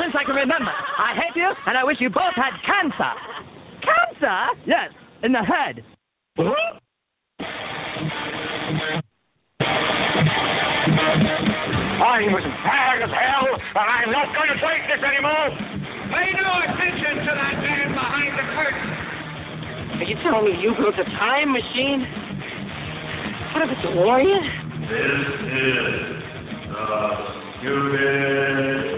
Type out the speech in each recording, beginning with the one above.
since I can remember. I hate you, and I wish you both had cancer. Cancer? Yes, in the head. I'm as mad as hell, and I'm not going to take this anymore. Pay no attention to that man behind the curtain. Are you telling me you built a time machine? What if it's a warrior? This is the stupid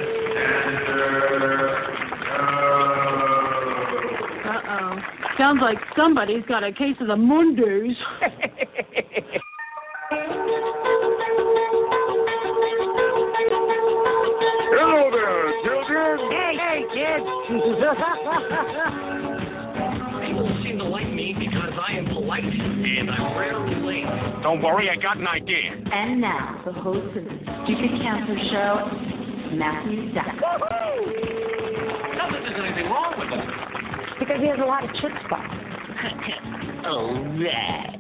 Sounds like somebody's got a case of the Mondays. Hello there, children. Hey, hey, kids. People seem to like me because I am polite and I'm rarely late. Don't worry, I got an idea. And now, the host of the Stupid Cancer Show, Matthew Zack. Not that there's anything wrong with him. Because he has a lot of chutzpah. oh, that.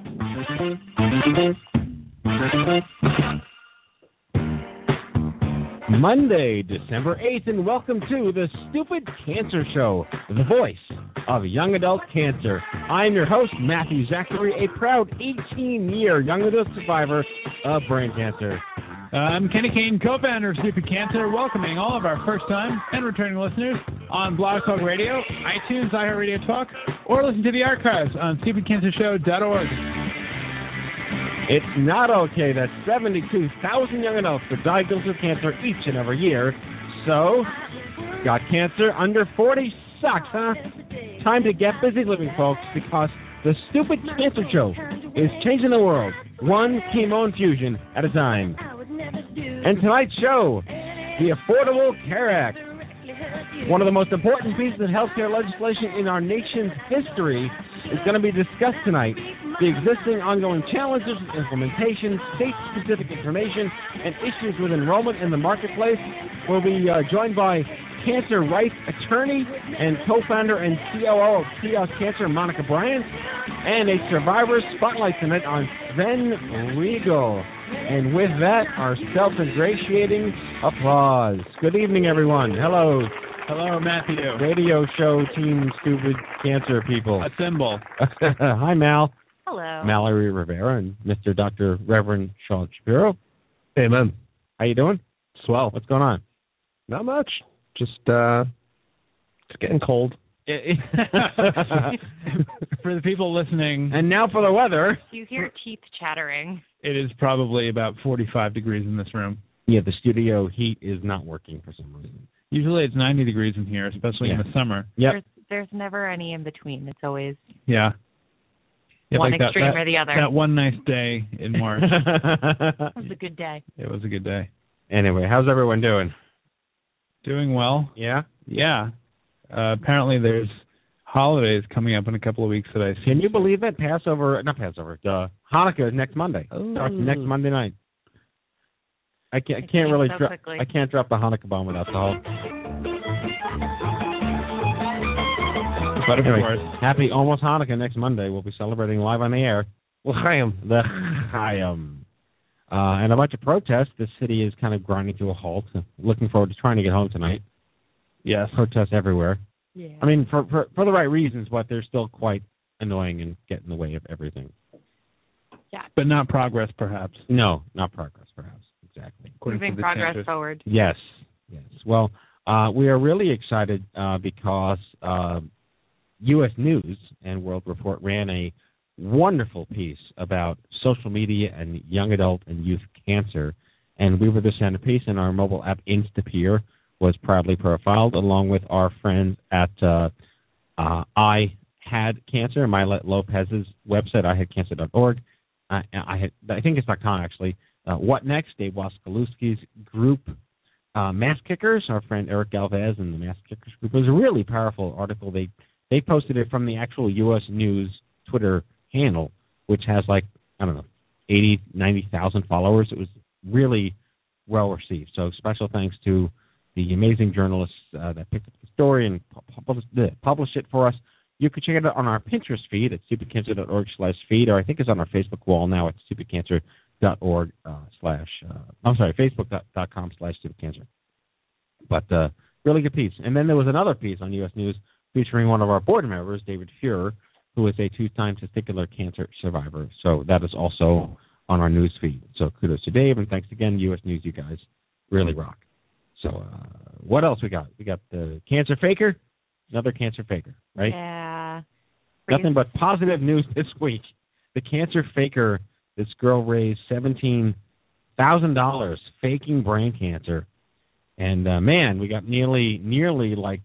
Monday, December 8th, and welcome to the Stupid Cancer Show, the voice of young adult cancer. I'm your host, Matthew Zachary, a proud 18 year young adult survivor of brain cancer. I'm Kenny Kane, co-founder of Stupid Cancer, welcoming all of our first-time and returning listeners on Blog Talk Radio, iTunes, iHeartRadio Talk, or listen to the archives on stupidcancershow.org. It's not okay that 72,000 young adults are diagnosed with cancer each and every year. So, got cancer under 40 sucks, huh? Time to get busy living, folks, because the Stupid Cancer Show is changing the world, one chemo infusion at a time. And tonight's show, the Affordable Care Act. One of the most important pieces of healthcare legislation in our nation's history is going to be discussed tonight. The existing ongoing challenges, with implementation, state-specific information, and issues with enrollment in the marketplace will be uh, joined by cancer rights attorney and co-founder and COO of Triage Cancer, Monica Bryant, and a survivor spotlight tonight on Sven Reigle. And with that, our self-ingratiating applause. Good evening, everyone. Hello, Hello, Matthew. radio show team, stupid cancer people. A symbol. Hi, Mal. Hello. Mallory Rivera and Mr. Dr. Reverend Sean Shapiro. Hey, man. How you doing? Swell. What's going on? Not much. Just uh, it's getting cold. For the people listening, and now for the weather. You hear teeth chattering. it is probably about 45 degrees in this room. Yeah, the studio heat is not working for some reason. Usually it's 90 degrees in here, especially in the summer. Yep. There's there's never any in between. It's always Yeah. Yeah, one like that- extreme that- or the other. That one nice day in March. It was a good day. it was a good day. anyway, how's everyone doing? Doing well. Yeah. Yeah. Uh, apparently there's holidays coming up in a couple of weeks that I see. Can you believe it? Passover, not Passover. Uh, Hanukkah is next Monday. Starts next Monday night. I can't. I can't really so drop. I can't drop the Hanukkah bomb without the whole. But of Anyway, course, happy almost Hanukkah next Monday. We'll be celebrating live on the air. L'chaim. The Chaim. Uh, and a bunch of protests. The city is kind of grinding to a halt. Looking forward to trying to get home tonight. Yes. Protests everywhere. Yeah. I mean, for, for for the right reasons, but they're still quite annoying and get in the way of everything. Yeah. But not progress, perhaps. No, not progress, perhaps. Exactly. according Moving progress Sanders. forward. Yes, yes. Well, uh, we are really excited uh, because uh, U.S. News and World Report ran a wonderful piece about social media and young adult and youth cancer, and we were the centerpiece. in our mobile app Instapeer was proudly profiled, along with our friends at uh, uh, I Had Cancer, Mailet Lopez's website, IHadCancer.org. I, I had, I think it's .com actually. Uh, what next? Dave Waskaluski's group, uh, Mass Kickers. Our friend Eric Galvez and the Mass Kickers group. It was a really powerful article. They they posted it from the actual U.S. News Twitter handle, which has like I don't know, eighty, ninety thousand followers. It was really well received. So special thanks to the amazing journalists uh, that picked up the story and pu- published, published it for us. You can check it out on our Pinterest feed at stupidcancer.org slash feed, or I think it's on our Facebook wall now at stupidcancer.org uh, slash, uh, I'm sorry, facebook.com slash stupidcancer. But uh, really good piece. And then there was another piece on U.S. News featuring one of our board members, David Fuhrer, who is a two-time testicular cancer survivor. So that is also on our news feed. So kudos to Dave, and thanks again, U.S. News. You guys really rock. So uh, what else we got? We got the cancer faker, another cancer faker, right? Yeah. Nothing but positive news this week. The cancer faker, this girl raised seventeen thousand dollars faking brain cancer, and uh, man, we got nearly nearly like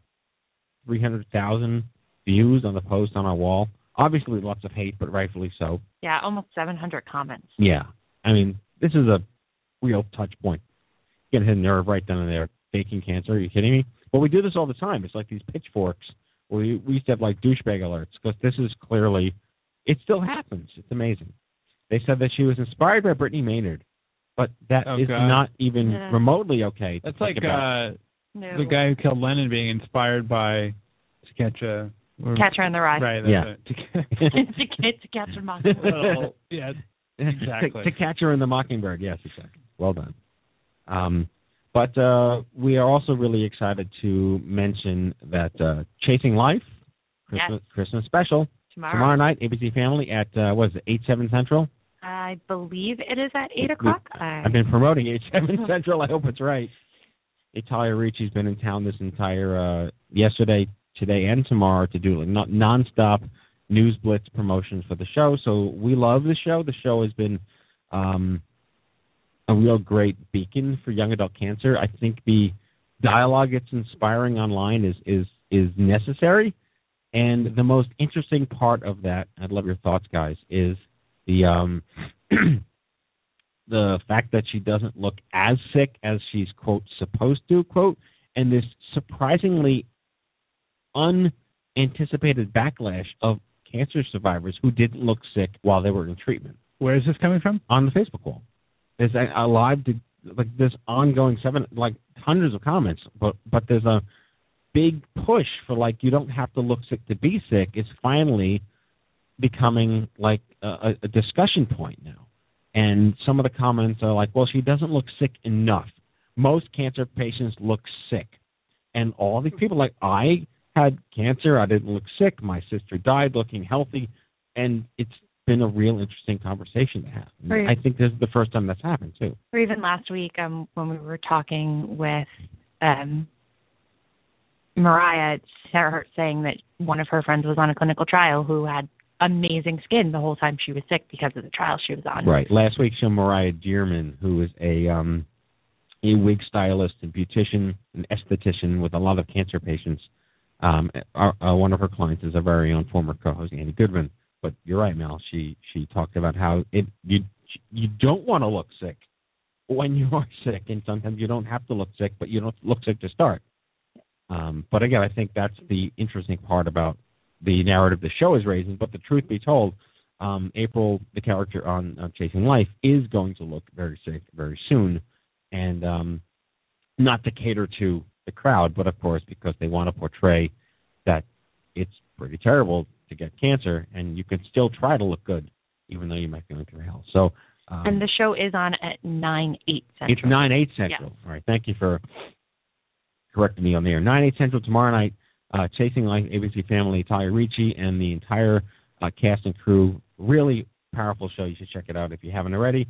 three hundred thousand views on the post on our wall. Obviously, lots of hate, but rightfully so. Yeah, almost 700 comments. Yeah, I mean, this is a real touch point. Getting hit a nerve right down in there, faking cancer. Are you kidding me? But we do this all the time. It's like these pitchforks. We, we used to have like douchebag alerts because this is clearly, it still happens. It's amazing. They said that she was inspired by Brittany Maynard, but that is Oh, God. not even Yeah. remotely okay. That's like uh, No. the guy who killed Lennon being inspired by To Catch a or- Catcher in the Rye. Right. That's Yeah. it. To Catch- to, get, to catch a monkey. Well, yeah. Exactly. to, to catch her in the mockingbird. Yes, exactly. Well done. Um, but uh, we are also really excited to mention that uh, Chasing Life Christmas, Yes. Christmas special Tomorrow. tomorrow night, ABC Family at uh, what is it, eight seven Central. I believe it is at 8 o'clock. I've been promoting eight seven Central. I hope it's right. Italia Ricci's been in town this entire uh, yesterday, today, and tomorrow to do like non- nonstop news blitz promotions for the show. So we love the show. The show has been um, a real great beacon for young adult cancer. I think the dialogue it's inspiring online is is is necessary. And the most interesting part of that, I'd love your thoughts, guys, is the um the fact that she doesn't look as sick as she's quote supposed to quote, and this surprisingly unanticipated backlash of cancer survivors who didn't look sick while they were in treatment Where is this coming from? on the Facebook wall. There's a, a live like this ongoing seven like hundreds of comments, but but there's a big push for like you don't have to look sick to be sick. It's finally becoming like a, a discussion point now. And some of the comments are like, well, she doesn't look sick enough. Most cancer patients look sick. And all these people like I had cancer, I didn't look sick, my sister died looking healthy and it's been a real interesting conversation to have. Right. I think this is the first time that's happened too. or even last week um when we were talking with um Mariah her saying that one of her friends was on a clinical trial who had amazing skin the whole time she was sick because of the trial she was on. Right. Last week, show Mariah Dearman, who is a um, a wig stylist and beautician and esthetician with a lot of cancer patients. Um, our, uh, one of her clients is our very own former co-host Andy Goodman. But you're right, Mel. She she talked about how it you you don't want to look sick when you are sick, and sometimes you don't have to look sick, but you don't look sick to start. Um, but again, I think that's the interesting part about the narrative the show is raising. But the truth be told, um, April, the character on, on Chasing Life, is going to look very sick very soon, and um, not to cater to the crowd, but of course because they want to portray that it's pretty terrible to get cancer, and you can still try to look good even though you might be going through hell. So. Um, And the show is on at nine eight central. it's nine eight central. All right, thank you for correcting me on there. Nine eight central tomorrow night. Uh, Chasing Life, ABC Family, Talia Ricci, and the entire uh, cast and crew. Really powerful show. You should check it out if you haven't already.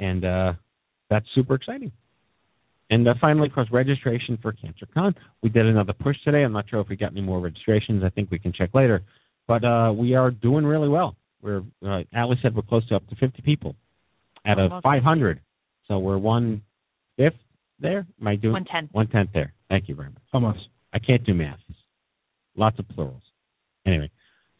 And uh, that's super exciting. And uh, finally, of course, registration for CancerCon. We did another push today. I'm not sure if we got any more registrations. I think we can check later. But uh, we are doing really well. We're uh, Allie said we're close to up to 50 people out of Almost 500. So we're one fifth there. Am I doing One tenth. One tenth there. Thank you very much. Almost. I can't do math. Lots of plurals. Anyway,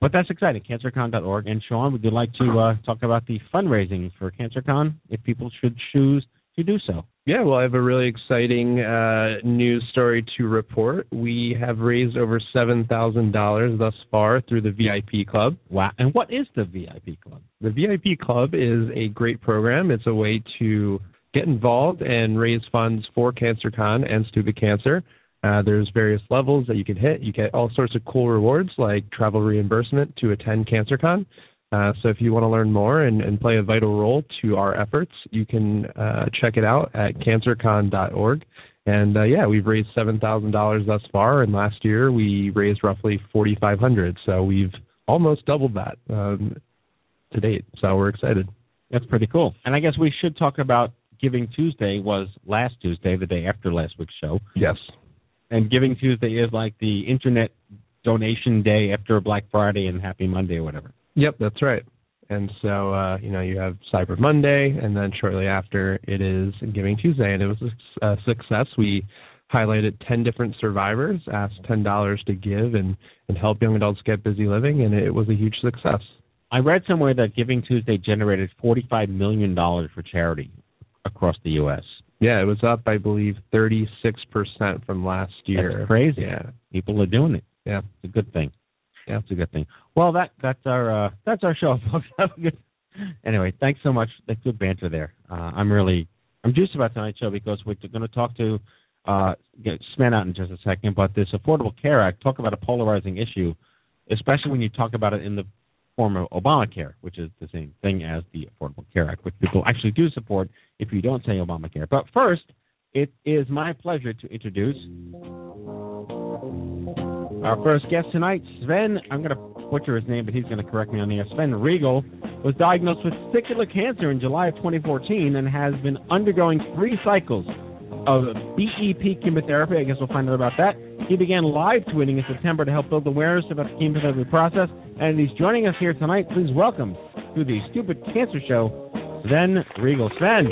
but that's exciting. CancerCon.org. And Sean, would you like to uh, talk about the fundraising for CancerCon if people should choose to do so? Yeah, well, I have a really exciting uh, news story to report. We have raised over seven thousand dollars thus far through the VIP Club. Wow! And what is the VIP Club? The VIP Club is a great program. It's a way to get involved and raise funds for CancerCon and Stupid Cancer. Uh, there's various levels that you can hit. You get all sorts of cool rewards like travel reimbursement to attend CancerCon. Uh, so if you want to learn more and, and play a vital role to our efforts, you can uh, check it out at cancercon.org. And uh, yeah, we've raised seven thousand dollars thus far, and last year we raised roughly forty five hundred. So we've almost doubled that um, to date. So we're excited. That's pretty cool. And I guess we should talk about Giving Tuesday was last Tuesday, the day after last week's show. Yes. And Giving Tuesday is like the internet donation day after Black Friday and Happy Monday or whatever. Yep, that's right. And so uh, you know you have Cyber Monday, and then shortly after it is Giving Tuesday, and it was a, success. We highlighted ten different survivors, asked ten dollars to give and and help young adults get busy living, and it was a huge success. I read somewhere that Giving Tuesday generated forty-five million dollars for charity across the U.S. Yeah, it was up, I believe, thirty-six percent from last year. That's crazy. Yeah, people are doing it. Yeah, it's a good thing. It's a good thing. Well, that that's our uh, that's our show, folks. Have a good. Anyway, thanks so much. That's good banter there. Uh, I'm really I'm juiced about tonight's show because we're going to talk to uh, Sven out in just a second. But this Affordable Care Act, talk about a polarizing issue, especially when you talk about it in the form of Obamacare, which is the same thing as the Affordable Care Act, which people actually do support if you don't say Obamacare. But first, it is my pleasure to introduce our first guest tonight, Sven. I'm going to butcher his name, but he's going to correct me on the air. Sven Reigle was diagnosed with testicular cancer in July of 2014 and has been undergoing three cycles of BEP chemotherapy. I guess we'll find out about that. He began live tweeting in September to help build awareness about the chemotherapy process, and he's joining us here tonight. Please welcome to the Stupid Cancer Show, Sven Reigle. Sven.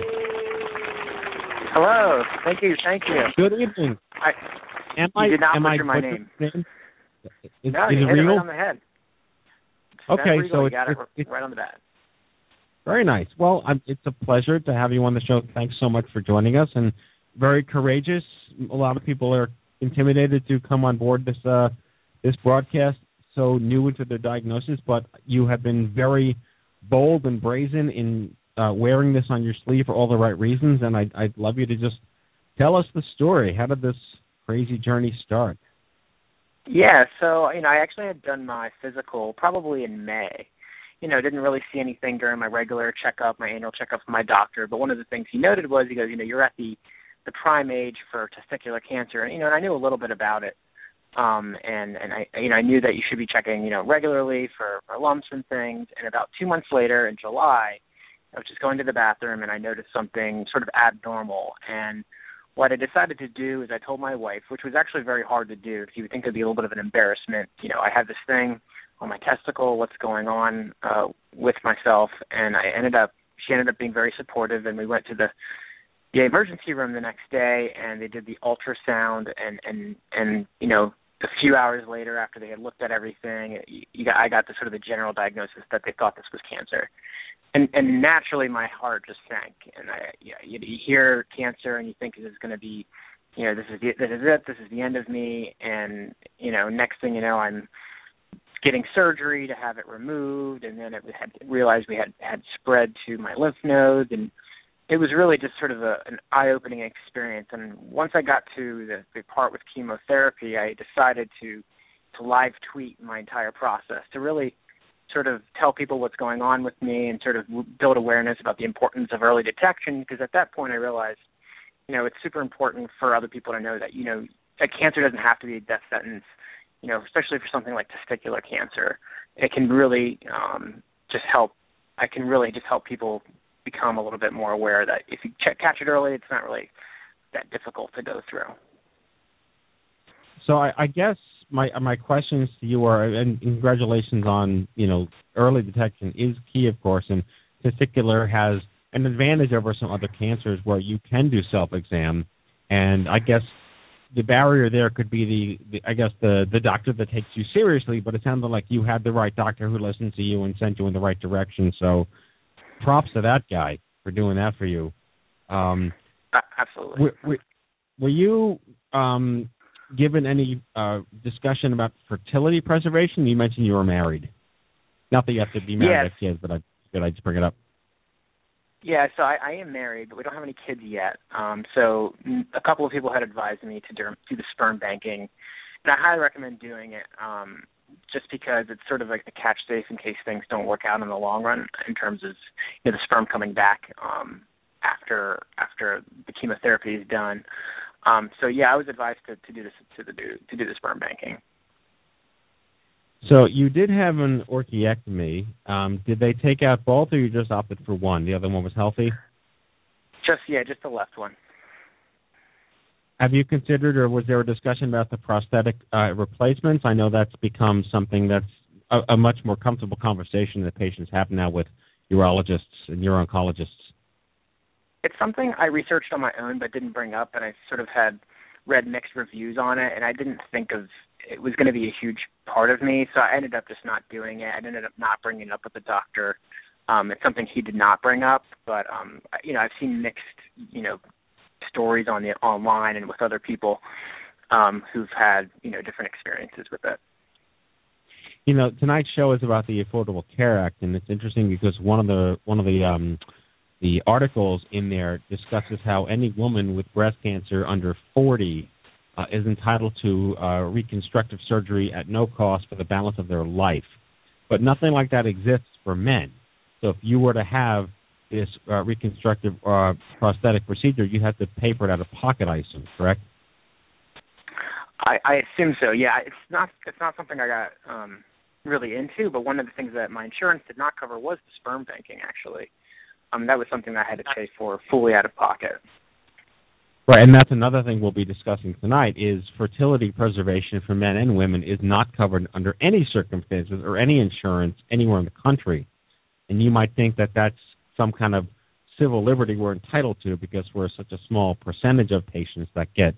Hello. Thank you. Thank you. Good evening. I, am you I, did not am butcher I my name. name? Is, no, is it hit it right on the head. Okay, so it's, got it it's, right on the bat. Very nice. Well, I'm, it's a pleasure to have you on the show. Thanks so much for joining us, and very courageous. A lot of people are intimidated to come on board this uh, this broadcast, so new into their diagnosis. But you have been very bold and brazen in uh, wearing this on your sleeve for all the right reasons, and I'd, I'd love you to just tell us the story. How did this crazy journey start? Yeah, so you know, I actually had done my physical probably in May. You know, didn't really see anything during my regular checkup, my annual checkup with my doctor. But one of the things he noted was he goes, you know, you're at the the prime age for testicular cancer, and you know, and I knew a little bit about it. Um, and and I you know I knew that you should be checking you know regularly for, for lumps and things. And about two months later in July, I was just going to the bathroom and I noticed something sort of abnormal. And what I decided to do is I told my wife, which was actually very hard to do because you would think it'd be a little bit of an embarrassment. You know, I have this thing on my testicle. What's going on uh, with myself? And I ended up. She ended up being very supportive, and we went to the the emergency room the next day, and they did the ultrasound, and and and you know a few hours later, after they had looked at everything, you got, I got the sort of the general diagnosis that they thought this was cancer, and and naturally my heart just sank, and I you, you hear cancer and you think this is going to be, you know, this is the, this is it, this is the end of me, and you know, next thing you know, I'm getting surgery to have it removed, and then it had realized we had had spread to my lymph nodes, and it was really just sort of a, an eye-opening experience. And once I got to the, the part with chemotherapy, I decided to to live tweet my entire process to really sort of tell people what's going on with me and sort of build awareness about the importance of early detection. Because at that point, I realized, you know, it's super important for other people to know that you know that cancer doesn't have to be a death sentence. You know, especially for something like testicular cancer, it can really um, just help. I can really just help people become a little bit more aware that if you ch- catch it early, it's not really that difficult to go through. So I, I guess my my questions to you are, and congratulations on you know early detection is key, of course, and testicular has an advantage over some other cancers where you can do self exam, and I guess the barrier there could be the, the I guess the the doctor that takes you seriously, but it sounded like you had the right doctor who listened to you and sent you in the right direction. So props to that guy for doing that for you. Um, Absolutely. Were, were, were you um, given any uh, discussion about fertility preservation? You mentioned you were married. Not that you have to be married Yes. to have kids, but I but I just bring it up. Yeah, so I, I am married, but we don't have any kids yet. Um, so a couple of people had advised me to do, do the sperm banking, and I highly recommend doing it. Um, just because it's sort of like the catch safe in case things don't work out in the long run in terms of you know the sperm coming back um, after after the chemotherapy is done. Um, so yeah, I was advised to, to do this to the do to do the sperm banking. So you did have an orchiectomy. Um, did they take out both, or you just opted for one? The other one was healthy. Just yeah, just the left one. Have you considered, or was there a discussion about the prosthetic uh, replacements? I know that's become something that's a, a much more comfortable conversation that patients have now with urologists and uro-oncologists. It's something I researched on my own but didn't bring up, and I sort of had read mixed reviews on it, and I didn't think of it was going to be a huge part of me, so I ended up just not doing it. I ended up not bringing it up with the doctor. Um, it's something he did not bring up, but um, you know, I've seen mixed, you know, stories on the online and with other people um, who've had you know different experiences with it. You know, tonight's show is about the Affordable Care Act, and it's interesting because one of the one of the um, the articles in there discusses how any woman with breast cancer under 40 uh, is entitled to uh, reconstructive surgery at no cost for the balance of their life. But nothing like that exists for men. So if you were to have this uh, reconstructive uh, prosthetic procedure, you have to pay for it out of pocket, I assume, correct? I, I assume so. Yeah, it's not it's not something I got um, really into, but one of the things that my insurance did not cover was the sperm banking. Actually, um, that was something I had to pay for fully out of pocket. Right, and that's another thing we'll be discussing tonight is fertility preservation for men and women is not covered under any circumstances or any insurance anywhere in the country. And you might think that that's some kind of civil liberty we're entitled to because we're such a small percentage of patients that get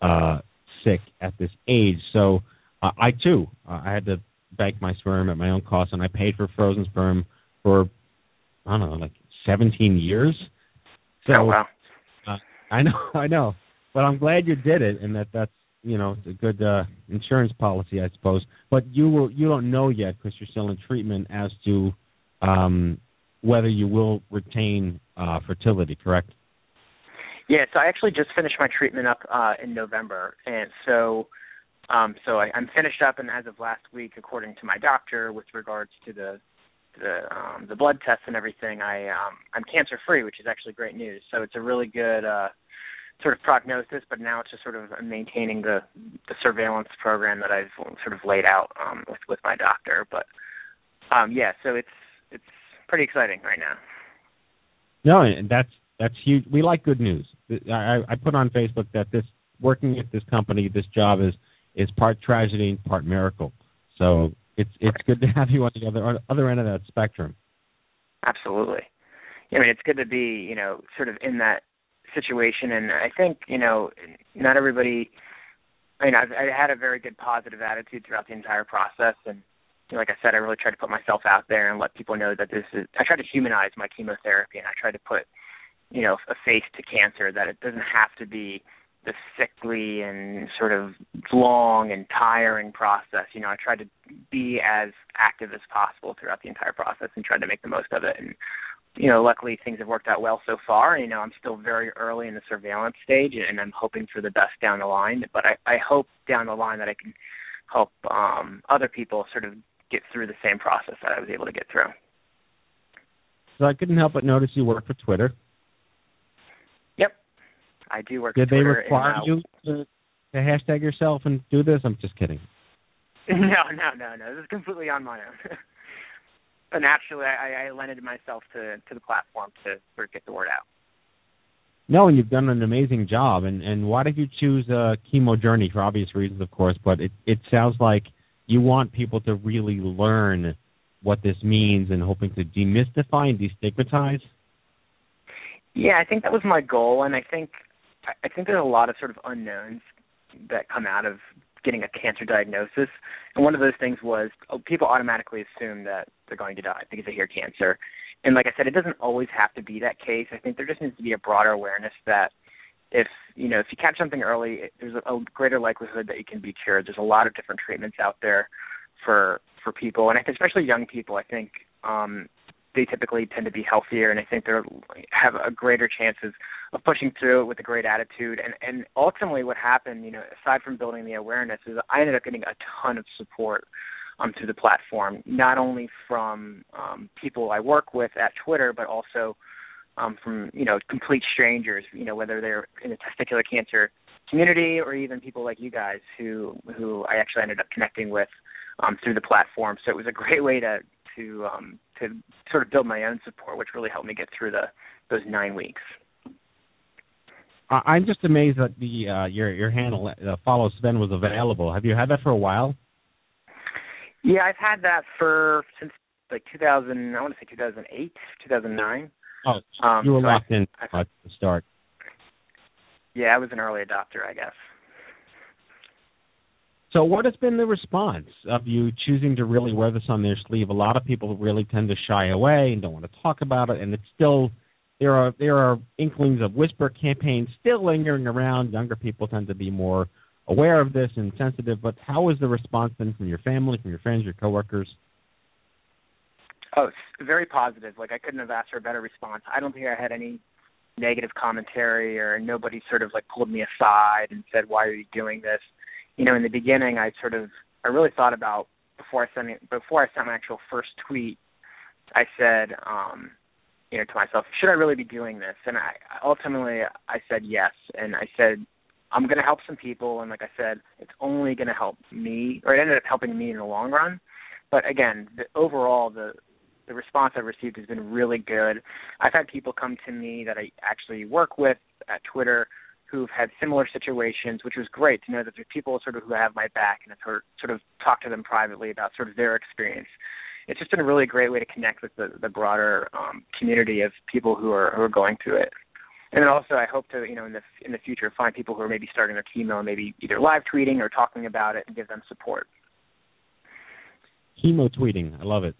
uh, sick at this age. So uh, I too, uh, I had to bank my sperm at my own cost, and I paid for frozen sperm for I don't know, like 17 years. So oh, wow. uh, I know, I know, but I'm glad you did it, and that that's you know a good uh, insurance policy, I suppose. But you will you don't know yet because you're still in treatment as to um, whether you will retain uh, fertility, correct? Yeah, so I actually just finished my treatment up uh, in November, and so um, so I, I'm finished up, and as of last week, according to my doctor, with regards to the the um, the blood tests and everything, I um, I'm cancer free, which is actually great news. So it's a really good uh, sort of prognosis. But now it's just sort of maintaining the the surveillance program that I've sort of laid out um, with with my doctor. But um, yeah, so it's it's pretty exciting right now. No, and that's that's huge. We like good news. I, I put on Facebook that this working at this company, this job is is part tragedy part miracle. So it's it's good to have you on the other other end of that spectrum. Absolutely. I mean, it's good to be you know sort of in that situation, and I think you know not everybody. I mean, I've, I had a very good positive attitude throughout the entire process, and like I said, I really tried to put myself out there and let people know that this is. I try to humanize my chemotherapy, and I try to put you know a face to cancer that it doesn't have to be the sickly and sort of long and tiring process. You know, I tried to be as active as possible throughout the entire process and tried to make the most of it. And you know, luckily things have worked out well so far. You know, I'm still very early in the surveillance stage, and I'm hoping for the best down the line. But I, I hope down the line that I can help um, other people sort of get through the same process that I was able to get through. So I couldn't help but notice you work for Twitter. I do work. Did they require you to, to hashtag yourself and do this? I'm just kidding. no, no, no, no. This is completely on my own. but naturally, I, I lended myself to to the platform to sort of get the word out. No, and you've done an amazing job. And and why did you choose a chemo journey for obvious reasons, of course? But it it sounds like you want people to really learn what this means and hoping to demystify and destigmatize. Yeah, I think that was my goal, and I think I think there's a lot of sort of unknowns that come out of getting a cancer diagnosis. And one of those things was oh, people automatically assume that they're going to die because they hear cancer. And like I said, it doesn't always have to be that case. I think there just needs to be a broader awareness that if you know if you catch something early, there's a, a greater likelihood that you can be cured. There's a lot of different treatments out there for for people, and especially young people. I think um, they typically tend to be healthier, and I think they have a greater chances of pushing through it with a great attitude. And and ultimately, what happened, you know, aside from building the awareness, is I ended up getting a ton of support um, through the platform, not only from um, people I work with at Twitter, but also um, from you know complete strangers. You know, whether they're in the testicular cancer community or even people like you guys who who I actually ended up connecting with um, through the platform. So it was a great way to to um, to sort of build my own support, which really helped me get through the those nine weeks. I'm just amazed that the uh, your your handle uh, follow Sven was available. Have you had that for a while? Yeah, I've had that for since like 2000. I want to say 2008, 2009. Oh, Um, you were so locked I- in I- at the start. Yeah, I was an early adopter, I guess. So, what has been the response of you choosing to really wear this on their sleeve? A lot of people really tend to shy away and don't want to talk about it, and it's still there are there are inklings of whisper campaigns still lingering around. Younger people tend to be more aware of this and sensitive. But how has the response been from your family, from your friends, your coworkers? Oh, very positive. Like I couldn't have asked for a better response. I don't think I had any negative commentary or nobody sort of like pulled me aside and said, "Why are you doing this?" You know, in the beginning, I sort of I really thought about before I sent it, before I sent my actual first tweet. I said, um, you know, to myself, should I really be doing this? And I ultimately I said yes, and I said I'm going to help some people, and like I said, it's only going to help me, or it ended up helping me in the long run. But again, the, overall, the the response I've received has been really good. I've had people come to me that I actually work with at Twitter who've had similar situations, which was great to know that there's people sort of who have my back and heard, sort of talk to them privately about sort of their experience. It's just been a really great way to connect with the, the broader um, community of people who are who are going through it. And then also, I hope to, you know, in the in the future, find people who are maybe starting their chemo, and maybe either live tweeting or talking about it, and give them support. Chemo tweeting, I love it.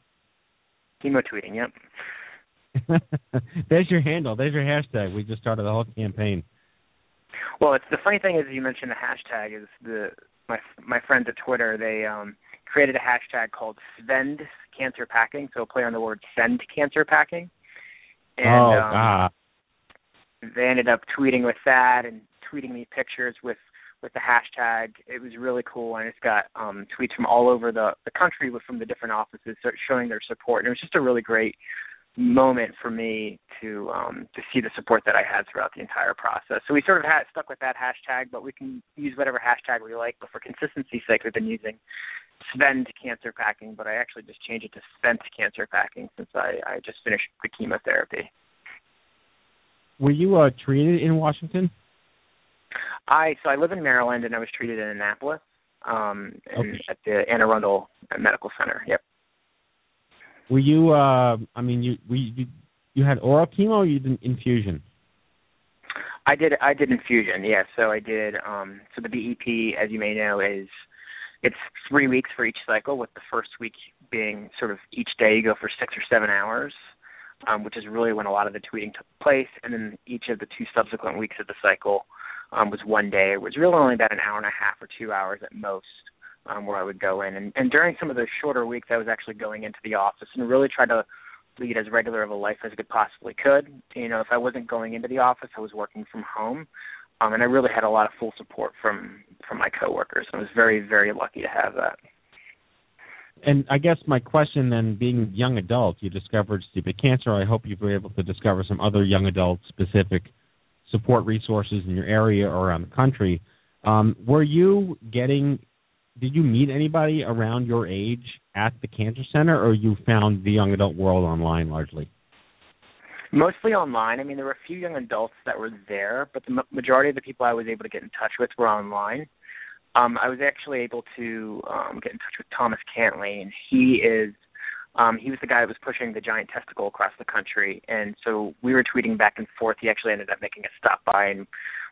Chemo tweeting, yep. There's your handle. There's your hashtag. We just started the whole campaign. Well, it's the funny thing is you mentioned the hashtag is the my my friends at Twitter they um created a hashtag called Svend Cancer Packing, so a play on the word send cancer packing. And oh, um, ah. they ended up tweeting with that and tweeting me pictures with with the hashtag. It was really cool, and it's got um, tweets from all over the the country with from the different offices showing their support. And it was just a really great moment for me to um, to see the support that I had throughout the entire process. So we sort of had stuck with that hashtag, but we can use whatever hashtag we like. But for consistency's sake, we've been using Svend Cancer Packing, but I actually just changed it to Spent Cancer Packing since I, I just finished the chemotherapy. Were you uh, treated in Washington? I so I live in Maryland and I was treated in Annapolis, um, and Okay. at the Anne Arundel Medical Center. Yep. Were you? Uh, I mean, you we you, you had oral chemo. or You did infusion. I did I did infusion, yeah. So I did um so the BEP as you may know is it's three weeks for each cycle with the first week being sort of each day you go for six or seven hours, um, which is really when a lot of the tweeting took place, and then each of the two subsequent weeks of the cycle um was one day. It was really only about an hour and a half or two hours at most. Um, where I would go in, and, and during some of those shorter weeks, I was actually going into the office and really try to lead as regular of a life as I could possibly could. You know, if I wasn't going into the office, I was working from home, um, and I really had a lot of full support from from my coworkers. I was very very lucky to have that. And I guess my question then, being young adult, you discovered stupid cancer. I hope you were able to discover some other young adult specific support resources in your area or around the country. Um, were you getting? Did you meet anybody around your age at the cancer center, or you found the young adult world online largely? Mostly online. I mean, there were a few young adults that were there, but the majority of the people I was able to get in touch with were online. Um, I was actually able to um, get in touch with Thomas Cantley, and he is um, he was the guy that was pushing the giant testicle across the country, and so we were tweeting back and forth. He actually ended up making a stop by, and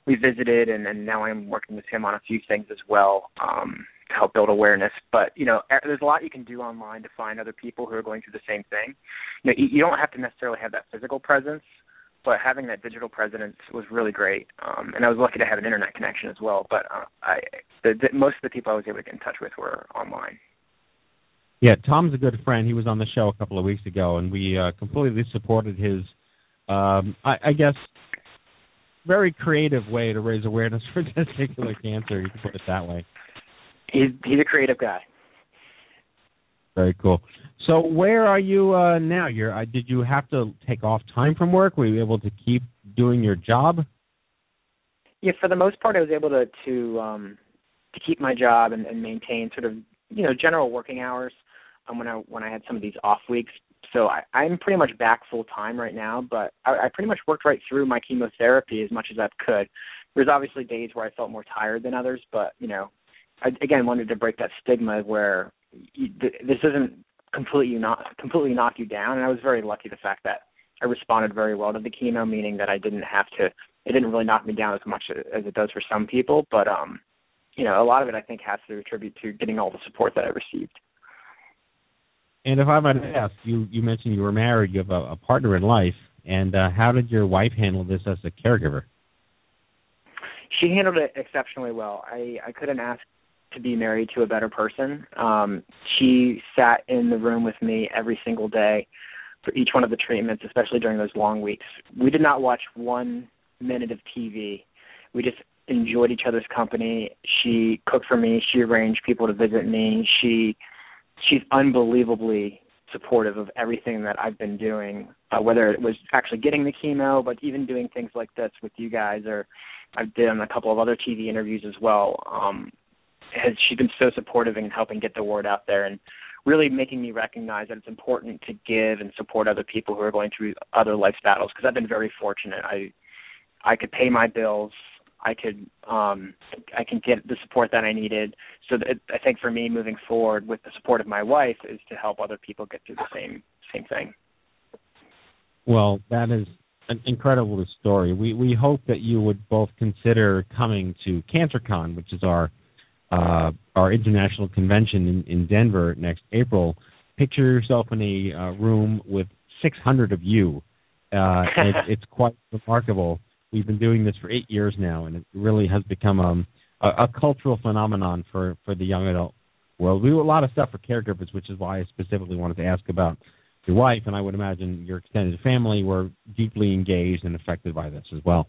we visited, and, and now I'm working with him on a few things as well um, to help build awareness. But you know, e- there's a lot you can do online to find other people who are going through the same thing. You know, you don't have to necessarily have that physical presence, but having that digital presence was really great. Um, and I was lucky to have an internet connection as well. But uh, I, the, the, most of the people I was able to get in touch with were online. Yeah, Tom's a good friend. He was on the show a couple of weeks ago, and we uh, completely supported his, um, I, I guess, very creative way to raise awareness for testicular cancer. You can put it that way. He's he's a creative guy. Very cool. So, where are you uh, now? You're. Uh, did you have to take off time from work? Were you able to keep doing your job? yeah, for the most part, I was able to to um, to keep my job and, and maintain sort of you know general working hours um, when I when I had some of these off weeks. So I, I'm pretty much back full time right now, but I, I pretty much worked right through my chemotherapy as much as I could. There's obviously days where I felt more tired than others, but you know, I again wanted to break that stigma where you, this doesn't completely not completely knock you down. And I was very lucky the fact that I responded very well to the chemo, meaning that I didn't have to. It didn't really knock me down as much as it does for some people, but um, you know, a lot of it I think has to attribute to getting all the support that I received. And if I might ask, you you mentioned you were married, you have a, a partner in life, and uh, how did your wife handle this as a caregiver? She handled it exceptionally well. I I couldn't ask to be married to a better person. Um, she sat in the room with me every single day for each one of the treatments, especially during those long weeks. We did not watch one minute of TV. We just enjoyed each other's company. She cooked for me. She arranged people to visit me. She she's unbelievably supportive of everything that I've been doing, uh, whether it was actually getting the chemo, but even doing things like this with you guys, or I've done a couple of other TV interviews as well. Um, has she's been so supportive in helping get the word out there and really making me recognize that it's important to give and support other people who are going through other life battles because I've been very fortunate. I I could pay my bills. I could um I can get the support that I needed. So that, I think for me moving forward with the support of my wife is to help other people get through the same same thing. Well, that is an incredible story. We we hope that you would both consider coming to CancerCon, which is our uh, our international convention in, in Denver next April. Picture yourself in a uh, room with 600 of you. Uh, it, it's quite remarkable. We've been doing this for eight years now, and it really has become um, a, a cultural phenomenon for, for the young adult world. We do a lot of stuff for caregivers, which is why I specifically wanted to ask about your wife, and I would imagine your extended family were deeply engaged and affected by this as well.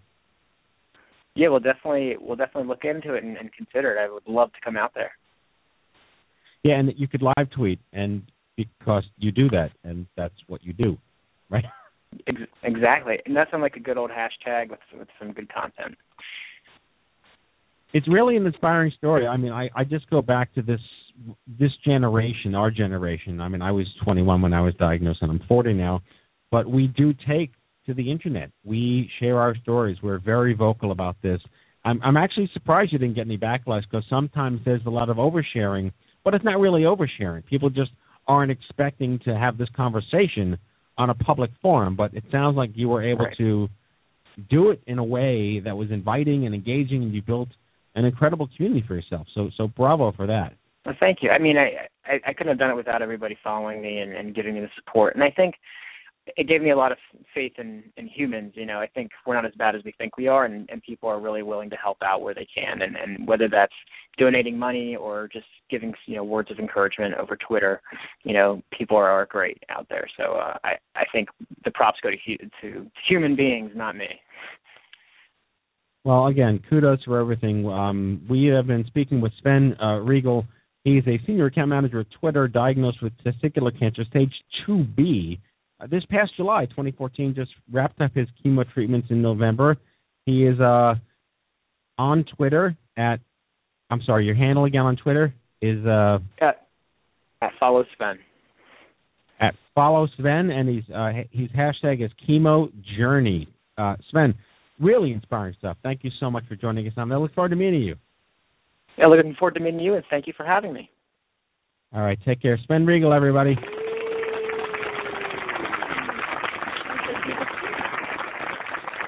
Yeah, we'll definitely we'll definitely look into it and, and consider it. I would love to come out there. Yeah, and you could live tweet, and because you do that, and that's what you do, right? Exactly, and that's on like a good old hashtag with with some good content. It's really an inspiring story. I mean, I I just go back to this this generation, our generation. I mean, I was 21 when I was diagnosed, and I'm 40 now. But we do take to the internet. We share our stories. We're very vocal about this. I'm, I'm actually surprised you didn't get any backlash because sometimes there's a lot of oversharing, but it's not really oversharing. People just aren't expecting to have this conversation on a public forum. But it sounds like you were able right. to do it in a way that was inviting and engaging, and you built an incredible community for yourself. So, so bravo for that. Well, thank you. I mean, I, I I couldn't have done it without everybody following me and, and giving me the support. And I think it gave me a lot of faith in in humans you know. I think we're not as bad as we think we are and and people are really willing to help out where they can. And and whether that's donating money or just giving you know words of encouragement over twitter you know people are, are great out there. So uh, i i think the props go to to human beings not me. Well again kudos for everything. Um we have been speaking with sven uh, reigle he's a senior account manager at twitter diagnosed with testicular cancer stage 2b uh, this past July, 2014, just wrapped up his chemo treatments in November. He is uh, on Twitter at, I'm sorry, your handle again on Twitter is uh, at, at follow Sven. At follow Sven, and he's uh, his hashtag is chemo journey. Uh, Sven, really inspiring stuff. Thank you so much for joining us. I'm I look forward to meeting you. Yeah, looking forward to meeting you, and thank you for having me. All right, take care. Sven Reigle, everybody.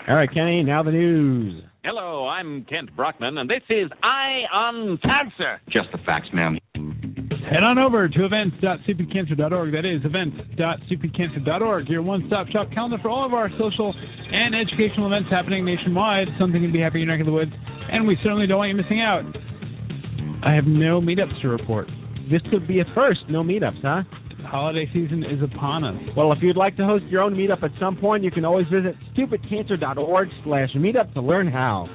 All right, Kenny, now the news. Hello, I'm Kent Brockman, and this is Eye on Cancer. Just the facts, ma'am. Head on over to events.stupidcancer.org. That is events.stupidcancer.org, your one stop shop calendar for all of our social and educational events happening nationwide. Something can be happening in your neck of the woods, and we certainly don't want you missing out. I have no meetups to report. This could be a first. No meetups, huh? Holiday season is upon us. Well, if you'd like to host your own meetup at some point, you can always visit stupidcancer.org slash meetup to learn how.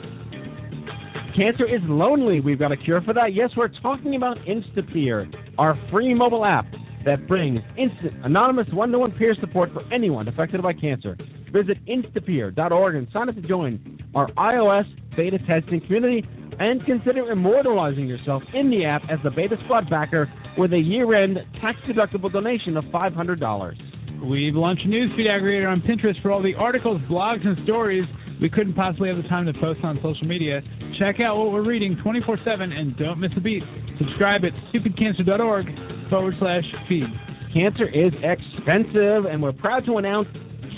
Cancer is lonely. We've got a cure for that. Yes, we're talking about Instapeer, our free mobile app that brings instant, anonymous, one-to-one peer support for anyone affected by cancer. Visit instapeer.org and sign up to join our iOS beta testing community and consider immortalizing yourself in the app as the Beta Squad backer with a year-end tax-deductible donation of $500. We've launched a newsfeed aggregator on Pinterest for all the articles, blogs, and stories we couldn't possibly have the time to post on social media. Check out what we're reading 24 7 and don't miss a beat. Subscribe at stupidcancer.org forward slash feed. Cancer is expensive, and we're proud to announce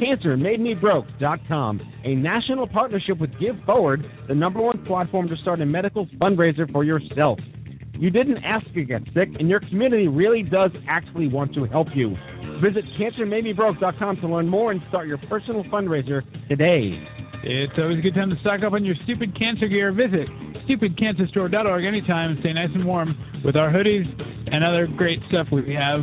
CancerMadeMeBroke.com, a national partnership with Give Forward, the number one platform to start a medical fundraiser for yourself. You didn't ask to get sick, and your community really does actually want to help you. Visit CancerMadeMeBroke.com to learn more and start your personal fundraiser today. It's always a good time to stock up on your stupid cancer gear. Visit stupidcancerstore.org anytime and stay nice and warm with our hoodies and other great stuff we have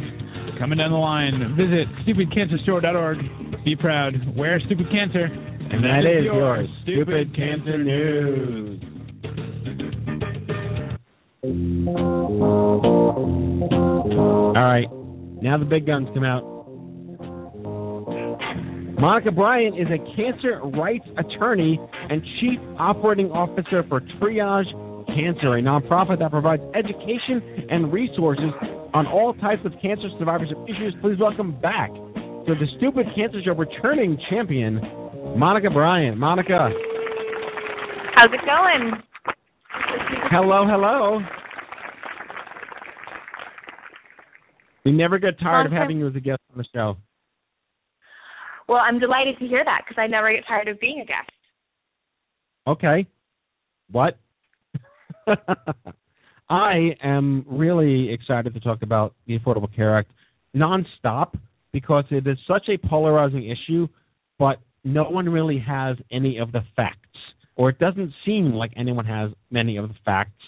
coming down the line. Visit stupidcancerstore.org. Be proud. Wear Stupid Cancer. And, that is your Stupid Cancer News. All right, now the big guns come out. Monica Bryant is a cancer rights attorney and chief operating officer for Triage Cancer, a nonprofit that provides education and resources on all types of cancer survivorship issues. Please welcome back to the Stupid Cancer Show returning champion, Monica Bryant. Monica, How's it going? hello, hello. We never get tired of having you as a guest on the show. Well, I'm delighted to hear that because I never get tired of being a guest. Okay. What? I am really excited to talk about the Affordable Care Act nonstop because it is such a polarizing issue, but no one really has any of the facts, or it doesn't seem like anyone has many of the facts.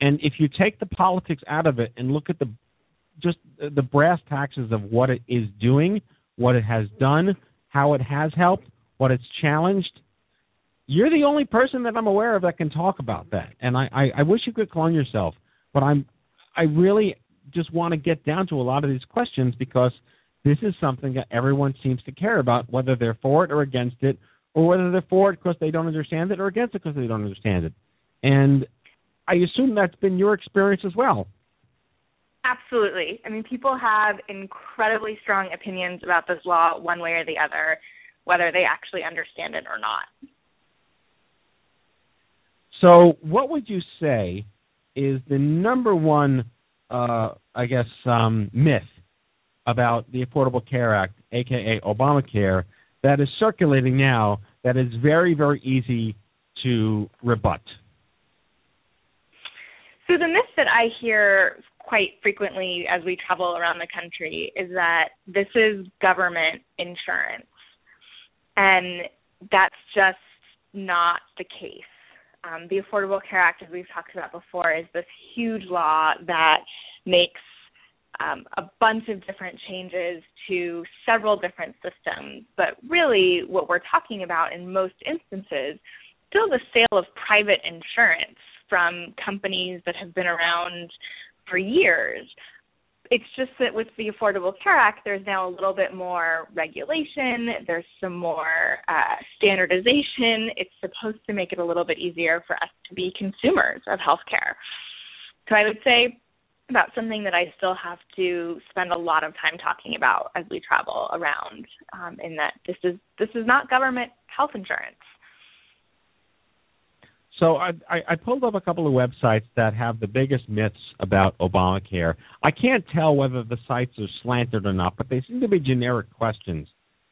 And if you take the politics out of it and look at the just the brass taxes of what it is doing, what it has done, how it has helped, what it's challenged, you're the only person that I'm aware of that can talk about that. And I, I, I wish you could clone yourself, but I'm I really just want to get down to a lot of these questions because this is something that everyone seems to care about, whether they're for it or against it, or whether they're for it because they don't understand it or against it because they don't understand it. And I assume that's been your experience as well. Absolutely. I mean, people have incredibly strong opinions about this law one way or the other, whether they actually understand it or not. So, what would you say is the number one, uh, I guess, um, myth about the Affordable Care Act, aka Obamacare, that is circulating now that is very, very easy to rebut? So the myth that I hear quite frequently as we travel around the country is that this is government insurance. And that's just not the case. Um, the Affordable Care Act, as we've talked about before, is this huge law that makes um, a bunch of different changes to several different systems. But really, what we're talking about in most instances, still the sale of private insurance from companies that have been around for years. It's just that with the Affordable Care Act, there's now a little bit more regulation, there's some more uh, standardization. It's supposed to make it a little bit easier for us to be consumers of healthcare. So I would say about something that I still have to spend a lot of time talking about as we travel around, um, in that this is this is not government health insurance. So I, I, I pulled up a couple of websites that have the biggest myths about Obamacare. I can't tell whether the sites are slanted or not, but they seem to be generic questions.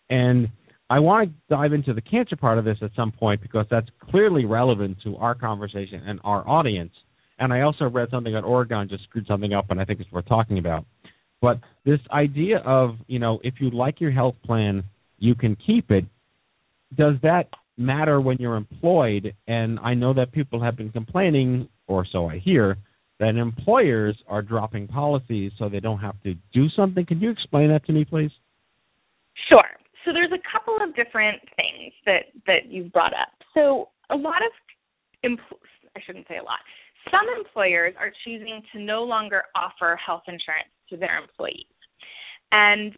And I want to dive into the cancer part of this at some point because that's clearly relevant to our conversation and our audience. And I also read something that Oregon just screwed something up, and I think it's worth talking about. But this idea of, you know, if you like your health plan, you can keep it. Does that matter when you're employed? And I know that people have been complaining, or so I hear, that employers are dropping policies so they don't have to do something. Can you explain that to me, please? Sure. So there's a couple of different things that that you've brought up. So a lot of empl- I shouldn't say a lot. Some employers are choosing to no longer offer health insurance to their employees. And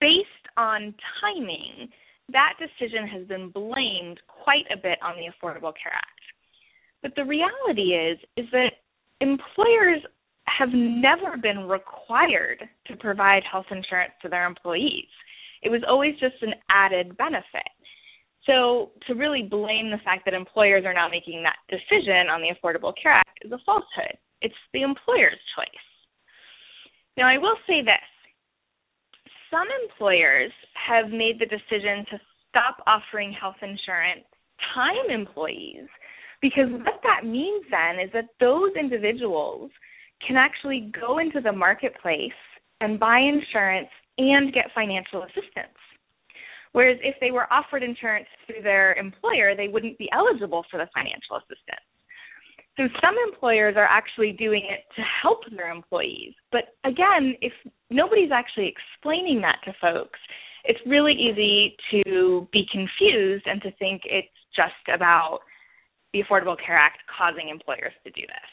based on timing, that decision has been blamed quite a bit on the Affordable Care Act. But the reality is is that employers have never been required to provide health insurance to their employees. It was always just an added benefit. So to really blame the fact that employers are now making that decision on the Affordable Care Act is a falsehood. It's the employer's choice. Now I will say this. Some employers have made the decision to stop offering health insurance time employees because what that means then is that those individuals can actually go into the marketplace and buy insurance and get financial assistance. Whereas if they were offered insurance through their employer, they wouldn't be eligible for the financial assistance. So some employers are actually doing it to help their employees. But again, if nobody's actually explaining that to folks, it's really easy to be confused and to think it's just about the Affordable Care Act causing employers to do this.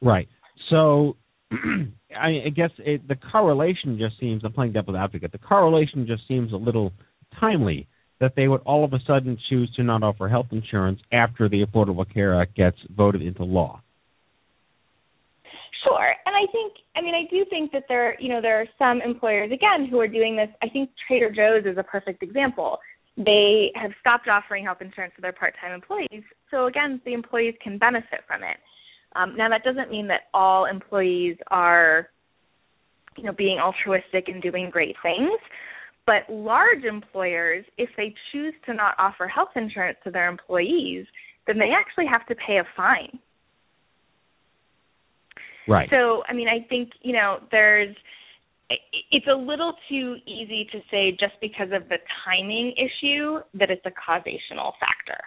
Right. So I, guess it, the correlation just seems, I'm playing devil's advocate, the correlation just seems a little timely that they would all of a sudden choose to not offer health insurance after the Affordable Care Act gets voted into law. Sure. And I think I mean I do think that there you know there are some employers again who are doing this. I think Trader Joe's is a perfect example. They have stopped offering health insurance to their part-time employees. So again, the employees can benefit from it. Um, now that doesn't mean that all employees are you know being altruistic and doing great things. But large employers, if they choose to not offer health insurance to their employees, then they actually have to pay a fine. Right. So, I mean, I think, you know, there's it's a little too easy to say just because of the timing issue that it's a causational factor.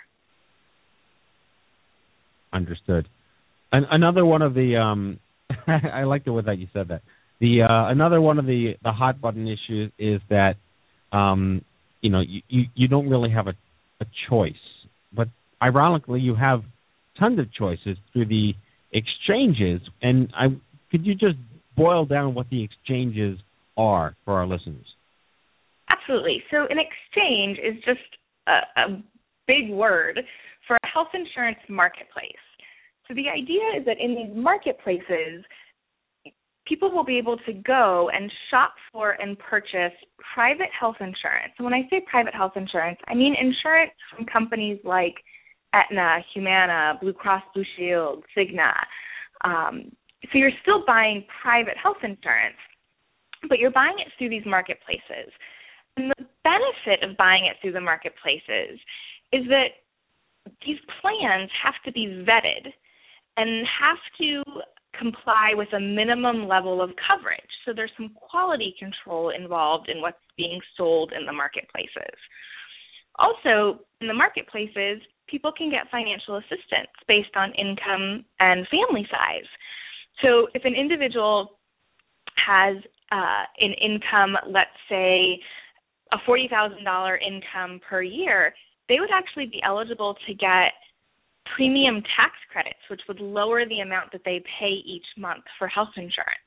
Understood. An- another one of the um I like the way that you said that. The uh another one of the the hot button issues is that um you know you you, you don't really have a a choice. But ironically you have tons of choices through the exchanges and I could you just boil down what the exchanges are for our listeners? Absolutely. So an exchange is just a, a big word for a health insurance marketplace. So the idea is that in these marketplaces, people will be able to go and shop for and purchase private health insurance. When I say private health insurance, I mean insurance from companies like Aetna, Humana, Blue Cross Blue Shield, Cigna. Um, so you're still buying private health insurance, but you're buying it through these marketplaces. And the benefit of buying it through the marketplaces is that these plans have to be vetted and have to comply with a minimum level of coverage. So there's some quality control involved in what's being sold in the marketplaces. Also, in the marketplaces, people can get financial assistance based on income and family size. So if an individual has uh, an income, let's say a $40,000 income per year, they would actually be eligible to get premium tax credits, which would lower the amount that they pay each month for health insurance.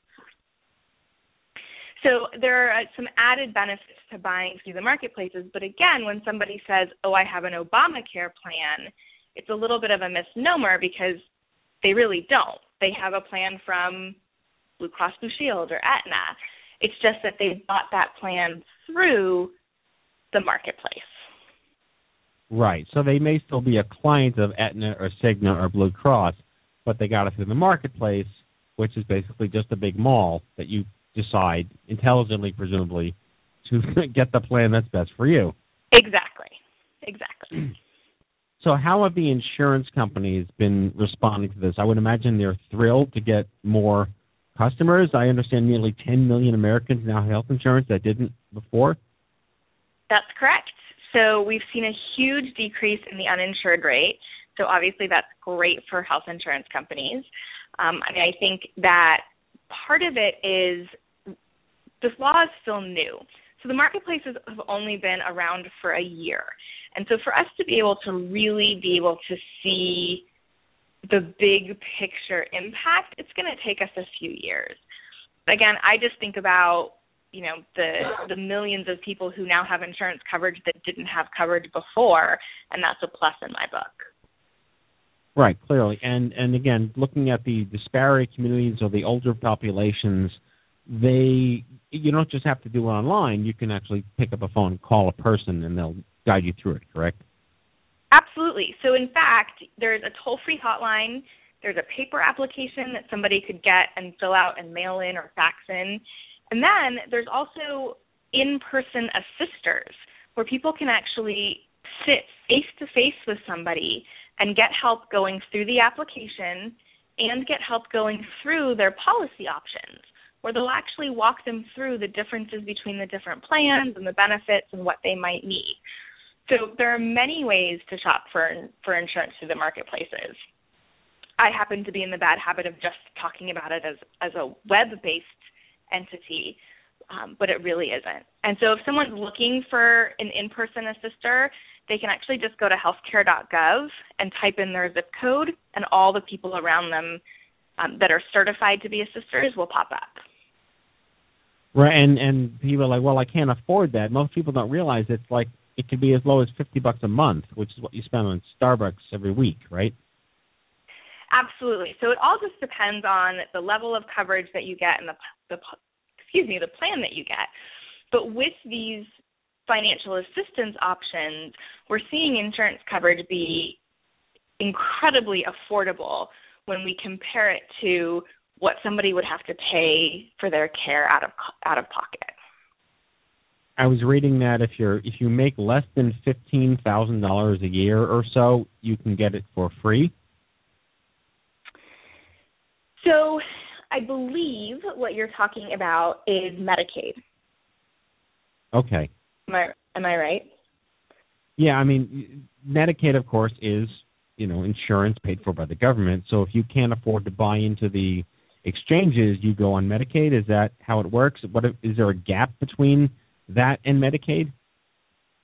So there are uh, some added benefits to buying through the marketplaces, but again, when somebody says, "Oh, I have an Obamacare plan," it's a little bit of a misnomer because they really don't. They have a plan from Blue Cross Blue Shield or Aetna. It's just that they bought that plan through the marketplace. Right. So they may still be a client of Aetna or Cigna or Blue Cross, but they got it through the marketplace, which is basically just a big mall that you decide intelligently, presumably, to get the plan that's best for you. Exactly. Exactly. So, how have the insurance companies been responding to this? I would imagine they're thrilled to get more customers. I understand nearly 10 million Americans now have health insurance that didn't before. That's correct. So, we've seen a huge decrease in the uninsured rate. So, obviously, that's great for health insurance companies. Um, I mean, I think that part of it is this law is still new. So the marketplaces have only been around for a year. And so for us to be able to really be able to see the big picture impact, it's going to take us a few years. Again, I just think about you know the the millions of people who now have insurance coverage that didn't have coverage before, and that's a plus in my book. Right, clearly, and and again, looking at the disparate communities or the older populations, they you don't just have to do it online. You can actually pick up a phone, call a person, and they'll guide you through it. Correct? Absolutely. So, in fact, there's a toll free hotline, there's a paper application that somebody could get and fill out and mail in or fax in. And then there's also in person assisters where people can actually sit face to face with somebody and get help going through the application and get help going through their policy options where they'll actually walk them through the differences between the different plans and the benefits and what they might need. So there are many ways to shop for for insurance through the marketplaces. I happen to be in the bad habit of just talking about it as as a web-based entity, um, but it really isn't. And so if someone's looking for an in-person assister, they can actually just go to healthcare.gov and type in their zip code, and all the people around them um, that are certified to be assisters will pop up. Right, and and people are like, well, I can't afford that. Most people don't realize it's like it could be as low as fifty bucks a month, which is what you spend on Starbucks every week, right? Absolutely. So it all just depends on the level of coverage that you get and the, the excuse me, the plan that you get. But with these financial assistance options, we're seeing insurance coverage be incredibly affordable when we compare it to what somebody would have to pay for their care out of out of pocket. I was reading that if you're if you make less than fifteen thousand dollars a year or so, you can get it for free. So, I believe what you're talking about is Medicaid. Okay. Am I am I right? Yeah, I mean, Medicaid, of course, is you know insurance paid for by the government. So if you can't afford to buy into the exchanges, you go on Medicaid. Is that how it works? What is there a gap between that and Medicaid?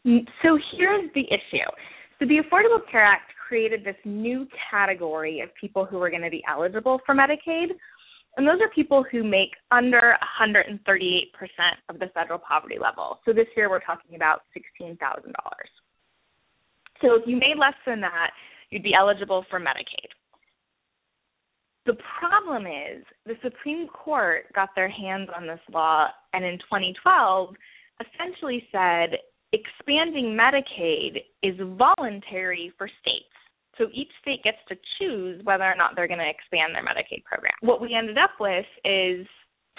Mm, so here's the issue. So the Affordable Care Act created this new category of people who are going to be eligible for Medicaid. And those are people who make under 138% of the federal poverty level. So this year we're talking about $16,000. So if you made less than that, you'd be eligible for Medicaid. The problem is the Supreme Court got their hands on this law and in 2012 essentially said expanding Medicaid is voluntary for states. So each state gets to choose whether or not they're going to expand their Medicaid program. What we ended up with is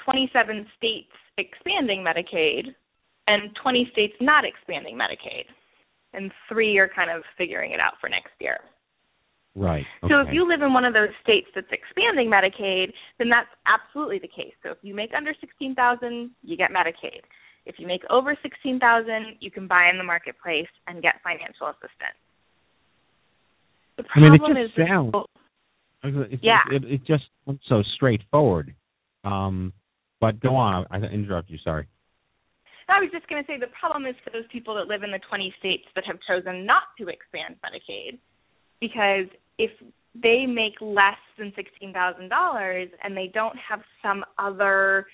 27 states expanding Medicaid and 20 states not expanding Medicaid. And three are kind of figuring it out for next year. Right. Okay. So if you live in one of those states that's expanding Medicaid, then that's absolutely the case. So if you make under 16,000, you get Medicaid. If you make over 16,000, you can buy in the marketplace and get financial assistance. The problem I mean, it just is sounds. It, yeah. It, it, just sounds so straightforward. Um, but go on. I, I interrupt you. Sorry. I was just going to say the problem is for those people that live in the 20 states that have chosen not to expand Medicaid, because if they make less than $16,000 and they don't have some other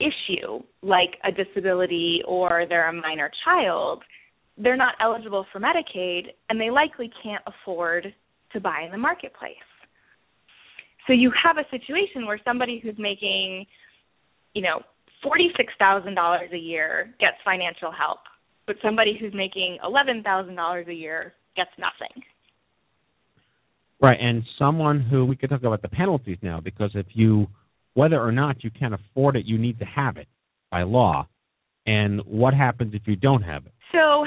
issue like a disability or they're a minor child, they're not eligible for Medicaid and they likely can't afford to buy in the marketplace. So you have a situation where somebody who's making, you know, $46,000 a year gets financial help, but somebody who's making $11,000 a year gets nothing. Right, and someone who we could talk about the penalties now because if you whether or not you can afford it, you need to have it by law. And what happens if you don't have it? So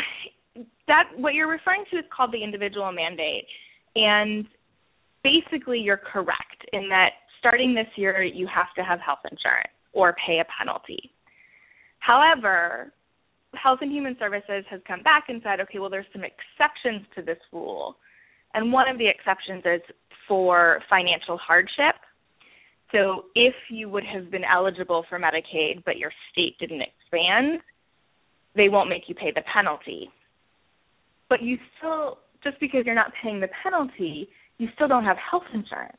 that what you're referring to is called the individual mandate. And basically you're correct in that starting this year you have to have health insurance or pay a penalty. However, Health and Human Services has come back and said, okay, well, there's some exceptions to this rule. And one of the exceptions is for financial hardship. So if you would have been eligible for Medicaid, but your state didn't expand, they won't make you pay the penalty. But you still, just because you're not paying the penalty, you still don't have health insurance.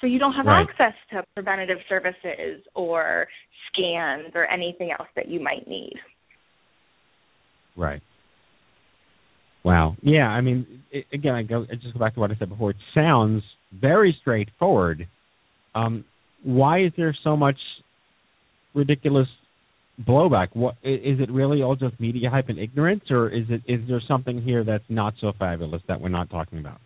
So you don't have right. access to preventative services or scans or anything else that you might need. Right. Wow. Yeah, I mean, it, again, I go I just go back to what I said before. It sounds very straightforward. Um, why is there so much ridiculous blowback? What is it really all just media hype and ignorance, or is it is there something here that's not so fabulous that we're not talking about?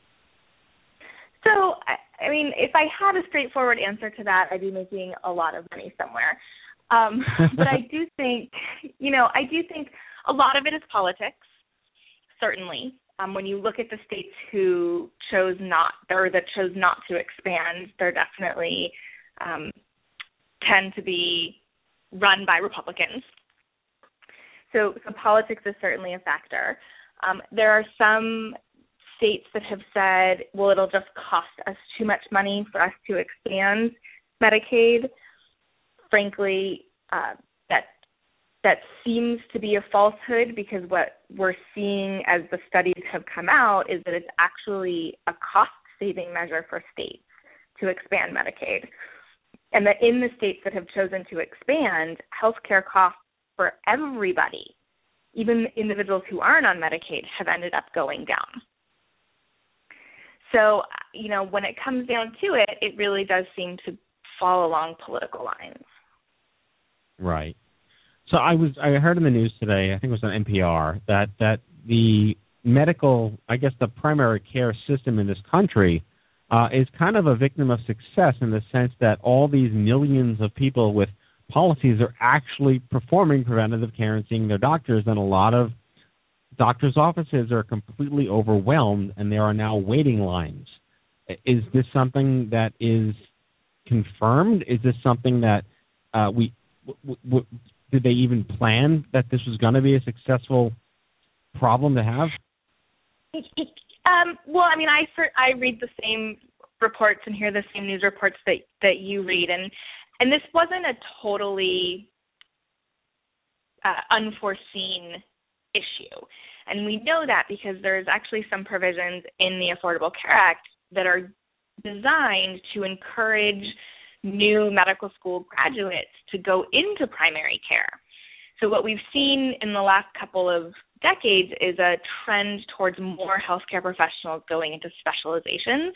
So, I, I mean, if I had a straightforward answer to that, I'd be making a lot of money somewhere. Um, but I do think, you know, I do think a lot of it is politics. Certainly, um, when you look at the states who chose not or that chose not to expand, they're definitely um, tend to be run by Republicans. So, so politics is certainly a factor. Um, there are some states that have said, well, it'll just cost us too much money for us to expand Medicaid. Frankly, uh, that that seems to be a falsehood because what we're seeing as the studies have come out is that it's actually a cost saving measure for states to expand Medicaid. And that in the states that have chosen to expand, healthcare costs for everybody, even individuals who aren't on Medicaid, have ended up going down. So, you know, when it comes down to it, it really does seem to fall along political lines. Right. So I was I heard in the news today, I think it was on NPR, that that the medical, I guess the primary care system in this country uh, is kind of a victim of success in the sense that all these millions of people with policies are actually performing preventative care and seeing their doctors, and a lot of doctors' offices are completely overwhelmed, and there are now waiting lines. Is this something that is confirmed? Is this something that uh, we did they even plan that this was going to be a successful problem to have? Um, well, I mean, I I read the same reports and hear the same news reports that that you read, and and this wasn't a totally uh, unforeseen issue, and we know that because there's actually some provisions in the Affordable Care Act that are designed to encourage new medical school graduates to go into primary care. So, what we've seen in the last couple of decades is a trend towards more healthcare professionals going into specializations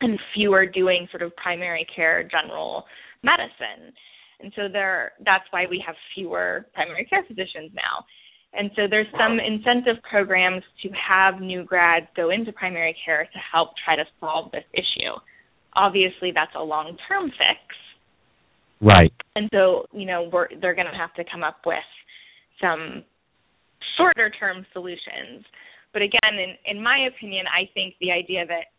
and fewer doing sort of primary care general medicine. And so there that's why we have fewer primary care physicians now. And so there's some incentive programs to have new grads go into primary care to help try to solve this issue. Obviously that's a long-term fix. Right. And so, you know, we're they're going to have to come up with some shorter term solutions. But again, in, in my opinion, I think the idea that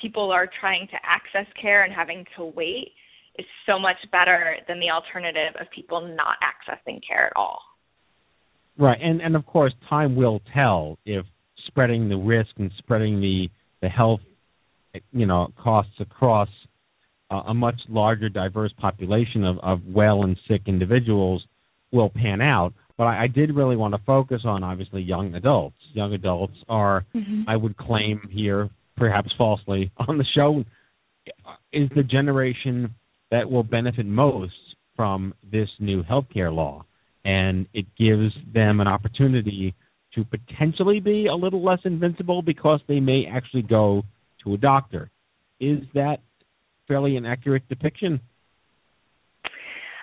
people are trying to access care and having to wait is so much better than the alternative of people not accessing care at all. Right, and and of course, time will tell if spreading the risk and spreading the the health, you know, costs across uh, a much larger, diverse population of of well and sick individuals will pan out. But I, I did really want to focus on obviously young adults. Young adults are, mm-hmm. I would claim here, perhaps falsely, on the show, is the generation that will benefit most from this new healthcare law. And it gives them an opportunity to potentially be a little less invincible because they may actually go to a doctor. Is that fairly an accurate depiction?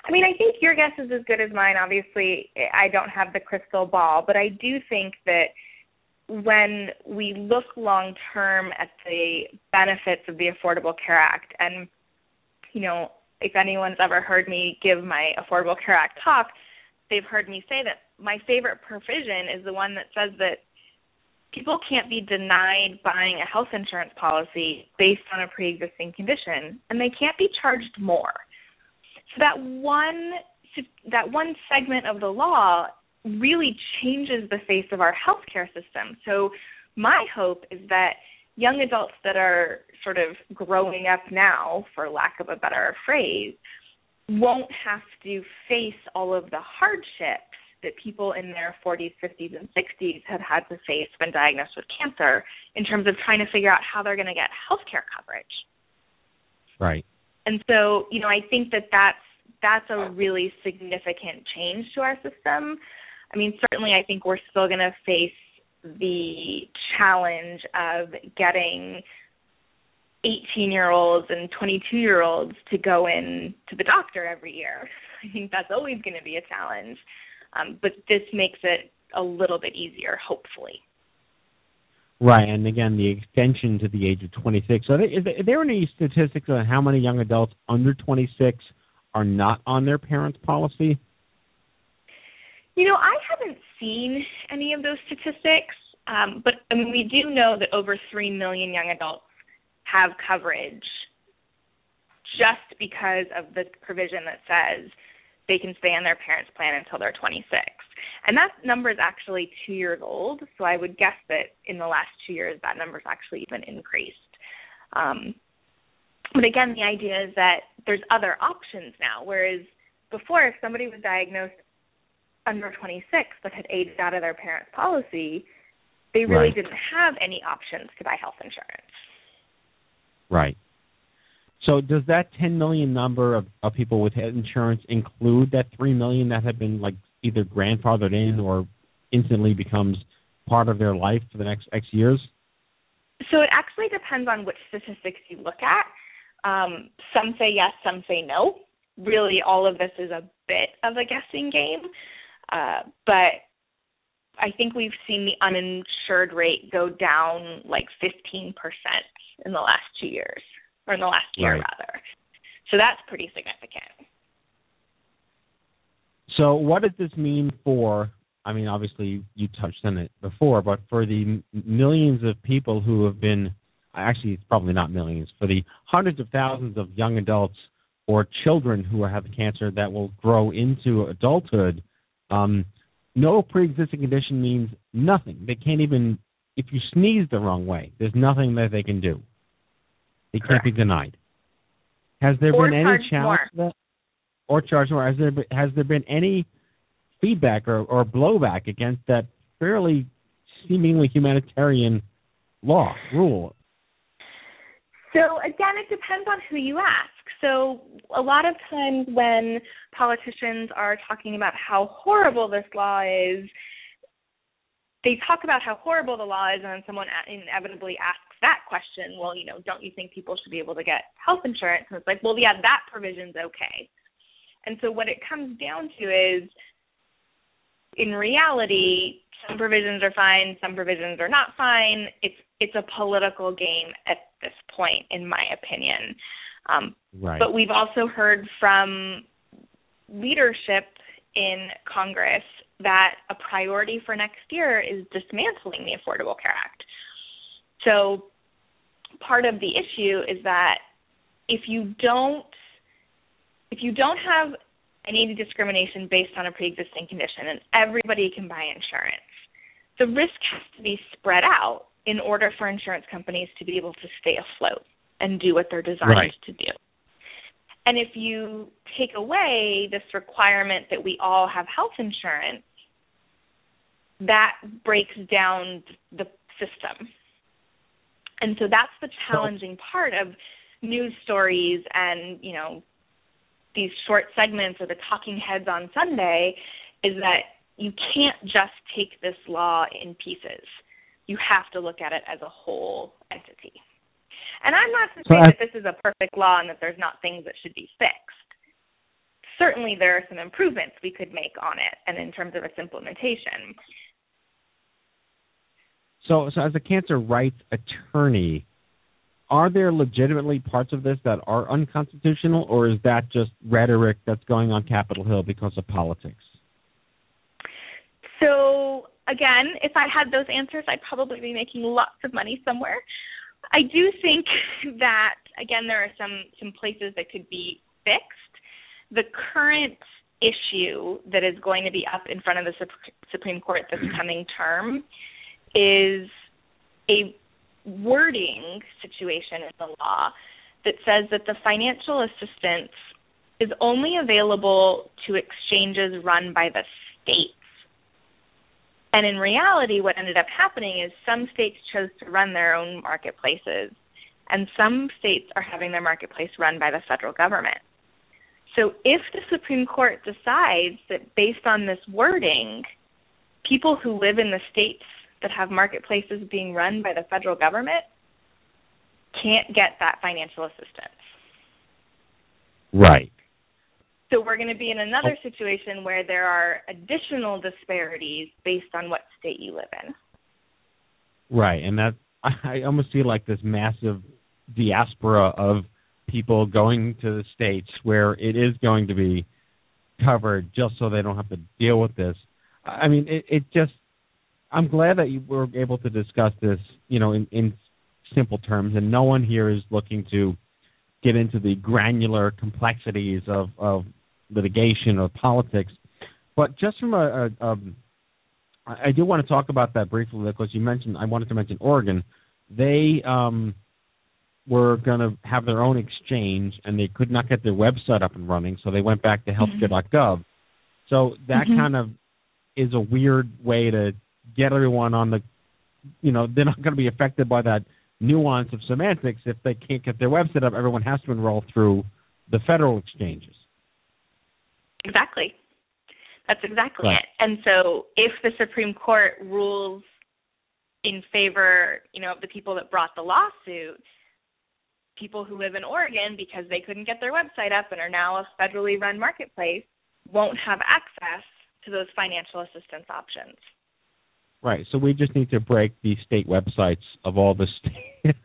I mean, I think your guess is as good as mine. Obviously, I don't have the crystal ball, but I do think that when we look long term at the benefits of the Affordable Care Act, and you know, if anyone's ever heard me give my Affordable Care Act talk, they've heard me say that my favorite provision is the one that says that people can't be denied buying a health insurance policy based on a pre-existing condition and they can't be charged more. So that one that one segment of the law really changes the face of our healthcare system. So my hope is that young adults that are sort of growing up now for lack of a better phrase won't have to face all of the hardships that people in their 40s, 50s, and 60s have had to face when diagnosed with cancer in terms of trying to figure out how they're going to get health care coverage. Right. And so, you know, I think that that's that's a really significant change to our system. I mean, certainly I think we're still going to face the challenge of getting 18 year olds and 22 year olds to go in to the doctor every year. I think that's always going to be a challenge. Um, but this makes it a little bit easier, hopefully. Right, and again, the extension to the age of 26. So, is there any statistics on how many young adults under 26 are not on their parents' policy? You know, I haven't seen any of those statistics, um, but I mean, we do know that over 3 million young adults have coverage just because of the provision that says they can stay on their parents' plan until they're 26. And that number is actually two years old, so I would guess that in the last two years that number's actually even increased. Um, but again, the idea is that there's other options now, whereas before, if somebody was diagnosed under 26 but had aged out of their parents' policy, they really Right. didn't have any options to buy health insurance. Right. So, does that 10 million number of, of people with insurance include that 3 million that have been like either grandfathered in or instantly becomes part of their life for the next X years? So it actually depends on which statistics you look at. Um, some say yes, some say no. Really, all of this is a bit of a guessing game. Uh, but I think we've seen the uninsured rate go down like 15% in the last two years, or in the last year, Right. rather. So that's pretty significant. So, what does this mean for? I mean, obviously you touched on it before, but for the millions of people who have been, actually, it's probably not millions, for the hundreds of thousands of young adults or children who have cancer that will grow into adulthood, um, no pre-existing condition means nothing. They can't even, if you sneeze the wrong way, there's nothing that they can do. It can't be denied. Has there Or been any challenge that? Or charge more? Has there been, has there been any feedback or, or blowback against that fairly seemingly humanitarian law rule? So again, it depends on who you ask. So a lot of times when politicians are talking about how horrible this law is, they talk about how horrible the law is, and then someone inevitably asks that question. Well, you know, don't you think people should be able to get health insurance? And it's like, well, yeah, that provision's okay. And so what it comes down to is, in reality, some provisions are fine, some provisions are not fine. It's it's a political game at this point, in my opinion. Um, Right. but we've also heard from leadership in Congress that a priority for next year is dismantling the Affordable Care Act. So part of the issue is that if you don't if you don't have any discrimination based on a pre-existing condition and everybody can buy insurance, the risk has to be spread out in order for insurance companies to be able to stay afloat and do what they're designed Right. to do. And if you take away this requirement that we all have health insurance, that breaks down the system. And so that's the challenging part of news stories and, you know, these short segments or the talking heads on Sunday is that you can't just take this law in pieces. You have to look at it as a whole entity. And I'm not saying that this is a perfect law and that there's not things that should be fixed. Certainly, there are some improvements we could make on it, and in terms of its implementation. So, so as a cancer rights attorney, are there legitimately parts of this that are unconstitutional, or is that just rhetoric that's going on Capitol Hill because of politics? So again, if I had those answers, I'd probably be making lots of money somewhere. I do think that again there are some some places that could be fixed. The current issue that is going to be up in front of the Supreme Court this coming term is a wording situation in the law that says that the financial assistance is only available to exchanges run by the states. And in reality, what ended up happening is some states chose to run their own marketplaces, and some states are having their marketplace run by the federal government. So if the Supreme Court decides that based on this wording, people who live in the states that have marketplaces being run by the federal government can't get that financial assistance. Right. So we're going to be in another oh. situation where there are additional disparities based on what state you live in. Right, and that I almost feel like this massive diaspora of people going to the states where it is going to be covered just so they don't have to deal with this. I mean, it, it just. I'm glad that you were able to discuss this, you know, in, in simple terms, and no one here is looking to get into the granular complexities of, of litigation or politics. But just from a, I do want to talk about that briefly because you mentioned I wanted to mention Oregon. They um, were going to have their own exchange and they could not get their website up and running, so they went back to healthcare.gov. So that Mhm. kind of is a weird way to get everyone on the, you know, they're not going to be affected by that nuance of semantics. If they can't get their website up, everyone has to enroll through the federal exchanges. Exactly. That's exactly Right. it. And so if the Supreme Court rules in favor, you know, of the people that brought the lawsuit, people who live in Oregon because they couldn't get their website up and are now a federally run marketplace won't have access to those financial assistance options. Right. So we just need to break the state websites of all the state.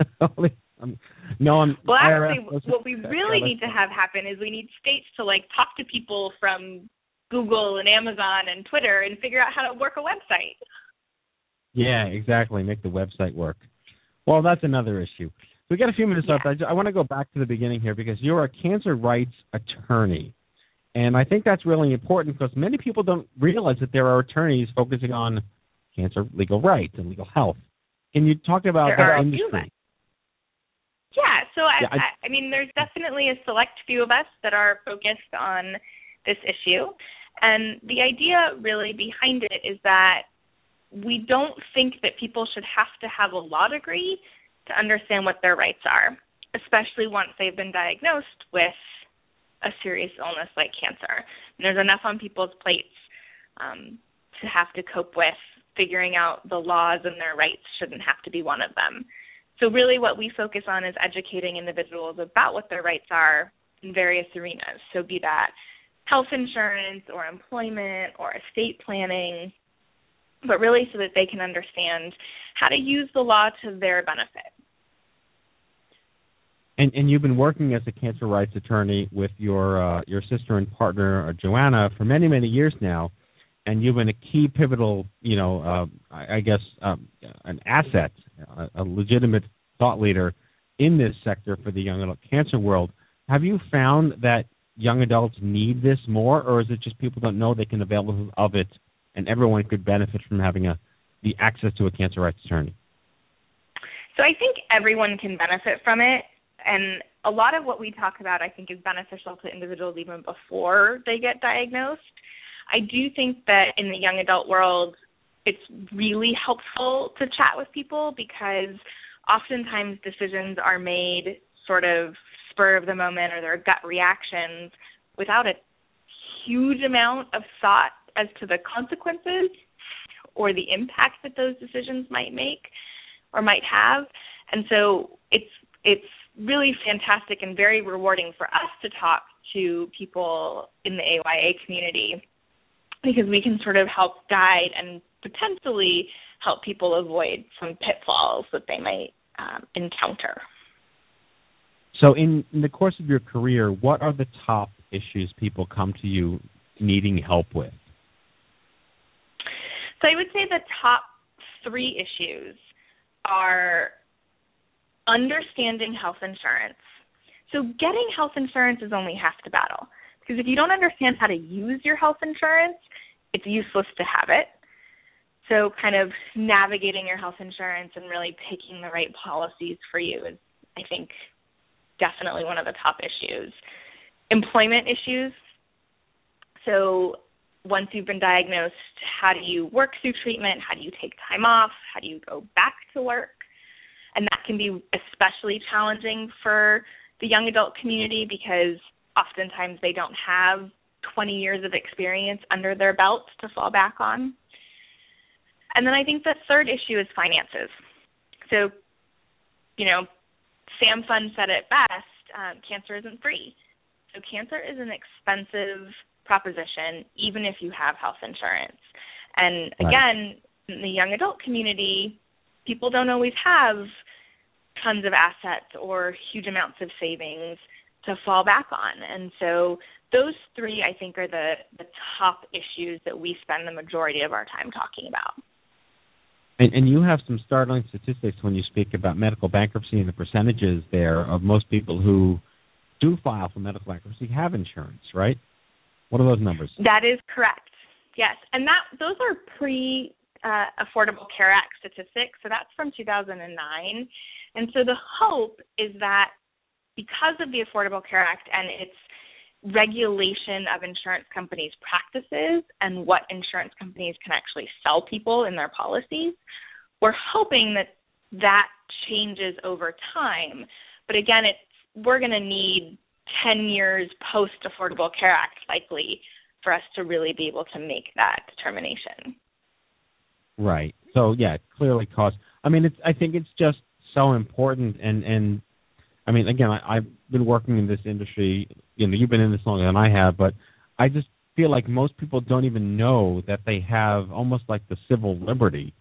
no, I'm. Well, actually, what we really need to have happen is we need states to like talk to people from Google and Amazon and Twitter and figure out how to work a website. Yeah, exactly. Make the website work. Well, that's another issue. So We got a few minutes left. I, I want to go back to the beginning here because you're a cancer rights attorney, and I think that's really important because many people don't realize that there are attorneys focusing on cancer legal rights and legal health. Can you talk about There that are a few industry? Yeah, so I, Yeah, I- I, I mean, there's definitely a select few of us that are focused on this issue, and the idea really behind it is that we don't think that people should have to have a law degree to understand what their rights are, especially once they've been diagnosed with a serious illness like cancer. And there's enough on people's plates um, to have to cope with figuring out the laws and their rights shouldn't have to be one of them. So really what we focus on is educating individuals about what their rights are in various arenas. So be that health insurance or employment or estate planning, but really so that they can understand how to use the law to their benefit. And and you've been working as a cancer rights attorney with your uh, your sister and partner uh, Joanna for many many years now, and you've been a key pivotal you know uh, I, I guess um, an asset, a, a legitimate thought leader in this sector for the young adult cancer world. Have you found that young adults need this more, or is it just people don't know they can avail of it, and everyone could benefit from having a the access to a cancer rights attorney? So I think everyone can benefit from it. And a lot of what we talk about, I think, is beneficial to individuals even before they get diagnosed. I do think that in the young adult world, it's really helpful to chat with people because oftentimes decisions are made sort of spur of the moment or their gut reactions without a huge amount of thought as to the consequences or the impact that those decisions might make or might have. And so it's it's really fantastic and very rewarding for us to talk to people in the AYA community because we can sort of help guide and potentially help people avoid some pitfalls that they might um, encounter. So, in, in the course of your career, what are the top issues people come to you needing help with? So I would say the top three issues are understanding health insurance. So getting health insurance is only half the battle. Because if you don't understand how to use your health insurance, it's useless to have it. So kind of navigating your health insurance and really picking the right policies for you is I think definitely one of the top issues. Employment issues. So once you've been diagnosed, how do you work through treatment? How do you take time off? How do you go back to work? And that can be especially challenging for the young adult community because oftentimes they don't have 20 years of experience under their belts to fall back on. And then I think the third issue is finances. So, you know, Sam Fund said it best um, cancer isn't free. So, cancer is an expensive proposition, even if you have health insurance. And again, right. in the young adult community, people don't always have tons of assets or huge amounts of savings to fall back on. And so those three I think are the, the top issues that we spend the majority of our time talking about. And, and you have some startling statistics when you speak about medical bankruptcy and the percentages there of most people who do file for medical bankruptcy have insurance, right? What are those numbers? That is correct. Yes, and that those are pre uh, Affordable Care Act statistics. So that's from 2009. And so the hope is that because of the Affordable Care Act and its regulation of insurance companies' practices and what insurance companies can actually sell people in their policies, we're hoping that that changes over time. But again, it's we're going to need 10 years post Affordable Care Act likely for us to really be able to make that determination. Right. So yeah, clearly cost. I mean, it's. I think it's just so important, and and I mean, again, I, I've been working in this industry. You know, you've been in this longer than I have, but I just feel like most people don't even know that they have almost like the civil liberty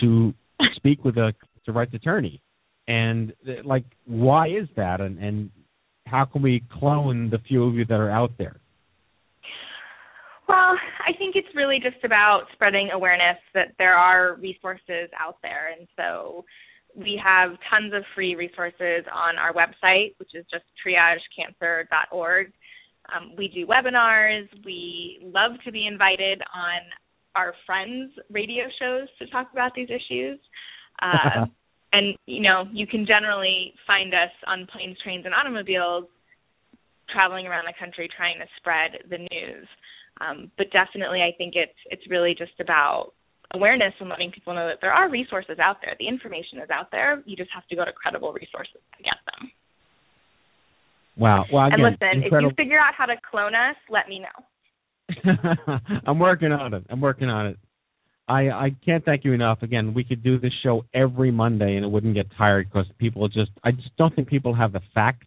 to speak with a to rights attorney, and uh, like, why is that? And and how can we clone the few of you that are out there? Well, I think it's really just about spreading awareness that there are resources out there. And so we have tons of free resources on our website, which is just triagecancer.org. Um, we do webinars. We love to be invited on our friends' radio shows to talk about these issues. Uh, and, you know, you can generally find us on planes, trains, and automobiles traveling around the country trying to spread the news. Um, but definitely, I think it's it's really just about awareness and letting people know that there are resources out there. The information is out there. You just have to go to credible resources to get them. Wow. Well, again, and listen, incredible. if you figure out how to clone us, let me know. I'm working on it. I'm working on it. I I can't thank you enough. Again, we could do this show every Monday and it wouldn't get tired because people just I just don't think people have the facts.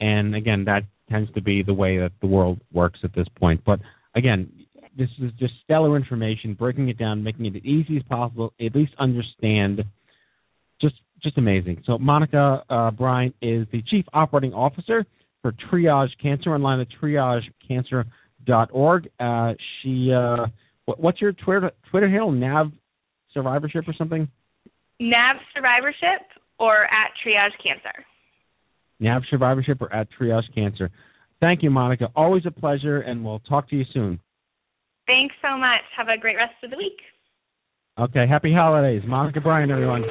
And again, that tends to be the way that the world works at this point. But again, this is just stellar information, breaking it down, making it as easy as possible, at least understand. Just just amazing. So Monica uh, Bryant is the Chief Operating Officer for Triage Cancer online at triagecancer.org. Uh, she, uh, what, what's your Twitter Twitter handle? Nav Survivorship or something? Nav Survivorship or at Triage Cancer. Nav Survivorship or at Triage Cancer. Thank you, Monica. Always a pleasure, and we'll talk to you soon. Thanks so much. Have a great rest of the week. Okay. Happy holidays. Monica Bryant, everyone.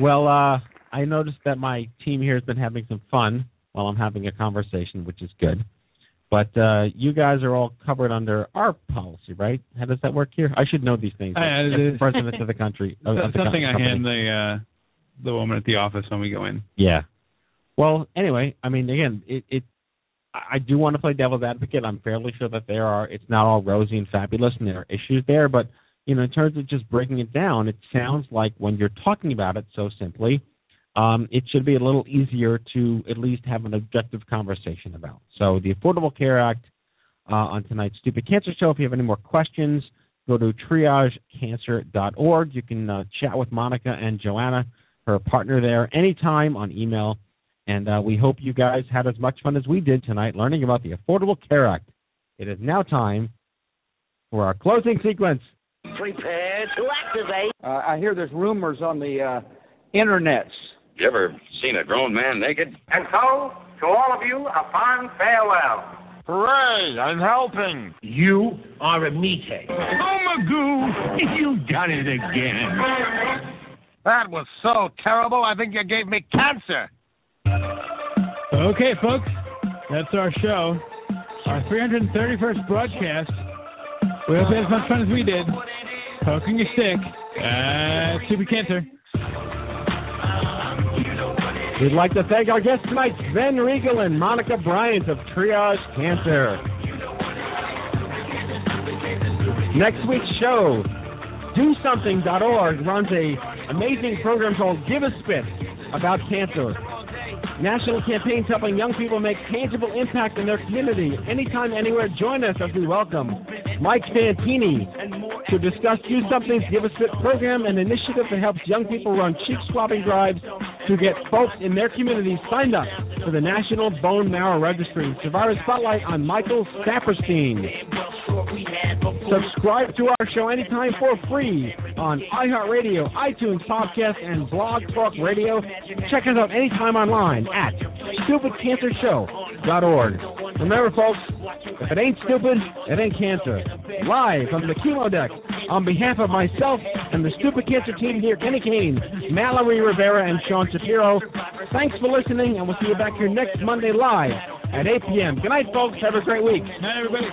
Well, uh, I noticed that my team here has been having some fun while I'm having a conversation, which is good. But uh, you guys are all covered under our policy, right? How does that work here? I should know these things. Uh, president of the country. Of, of the something company. I hand the uh, the woman at the office when we go in. Yeah. Well, anyway, I mean, again, it, it I do want to play devil's advocate. I'm fairly sure that there are. It's not all rosy and fabulous, and there are issues there. But you know, in terms of just breaking it down, it sounds like when you're talking about it so simply, um, it should be a little easier to at least have an objective conversation about. So the Affordable Care Act uh, on tonight's Stupid Cancer Show. If you have any more questions, go to triagecancer.org. You can uh, chat with Monica and Joanna, her partner there, anytime on email. And uh, we hope you guys had as much fun as we did tonight learning about the Affordable Care Act. It is now time for our closing sequence. Prepare to activate. Uh, I hear there's rumors on the uh, internets. You ever seen a grown man naked? And so, to all of you, a fond farewell. Hooray! I'm helping. You are a meathead. Oh, Magoo, you done it again. That was so terrible, I think you gave me cancer. Okay, folks, that's our show. Our 331st broadcast. We hope you had as much fun as we did. Poking your stick at Stupid Cancer. We'd like to thank our guests tonight, Sven Reigle and Monica Bryant of Triage Cancer. Next week's show, DoSomething.org runs a amazing program called Give a Spit about cancer. National campaigns helping young people make tangible impact in their community. Anytime, anywhere, join us as we welcome Mike Fantini to discuss Do Something's Give a Spit program, an initiative that helps young people run cheek swabbing drives to get folks in their communities signed up for the National Bone Marrow Registry. Survivor Spotlight on Michael Saperstein. Subscribe to our show anytime for free on iHeartRadio, iTunes Podcast, and Blog Talk Radio. Check us out anytime online at stupidcancershow.org. Remember, folks, if it ain't stupid, it ain't cancer. Live from the chemo deck, on behalf of myself and the Stupid Cancer team here, Kenny Kane, Mallory Rivera, and Sean Shapiro, thanks for listening, and we'll see you back here next Monday live at 8 p.m. Good night, folks. Have a great week. Night, everybody.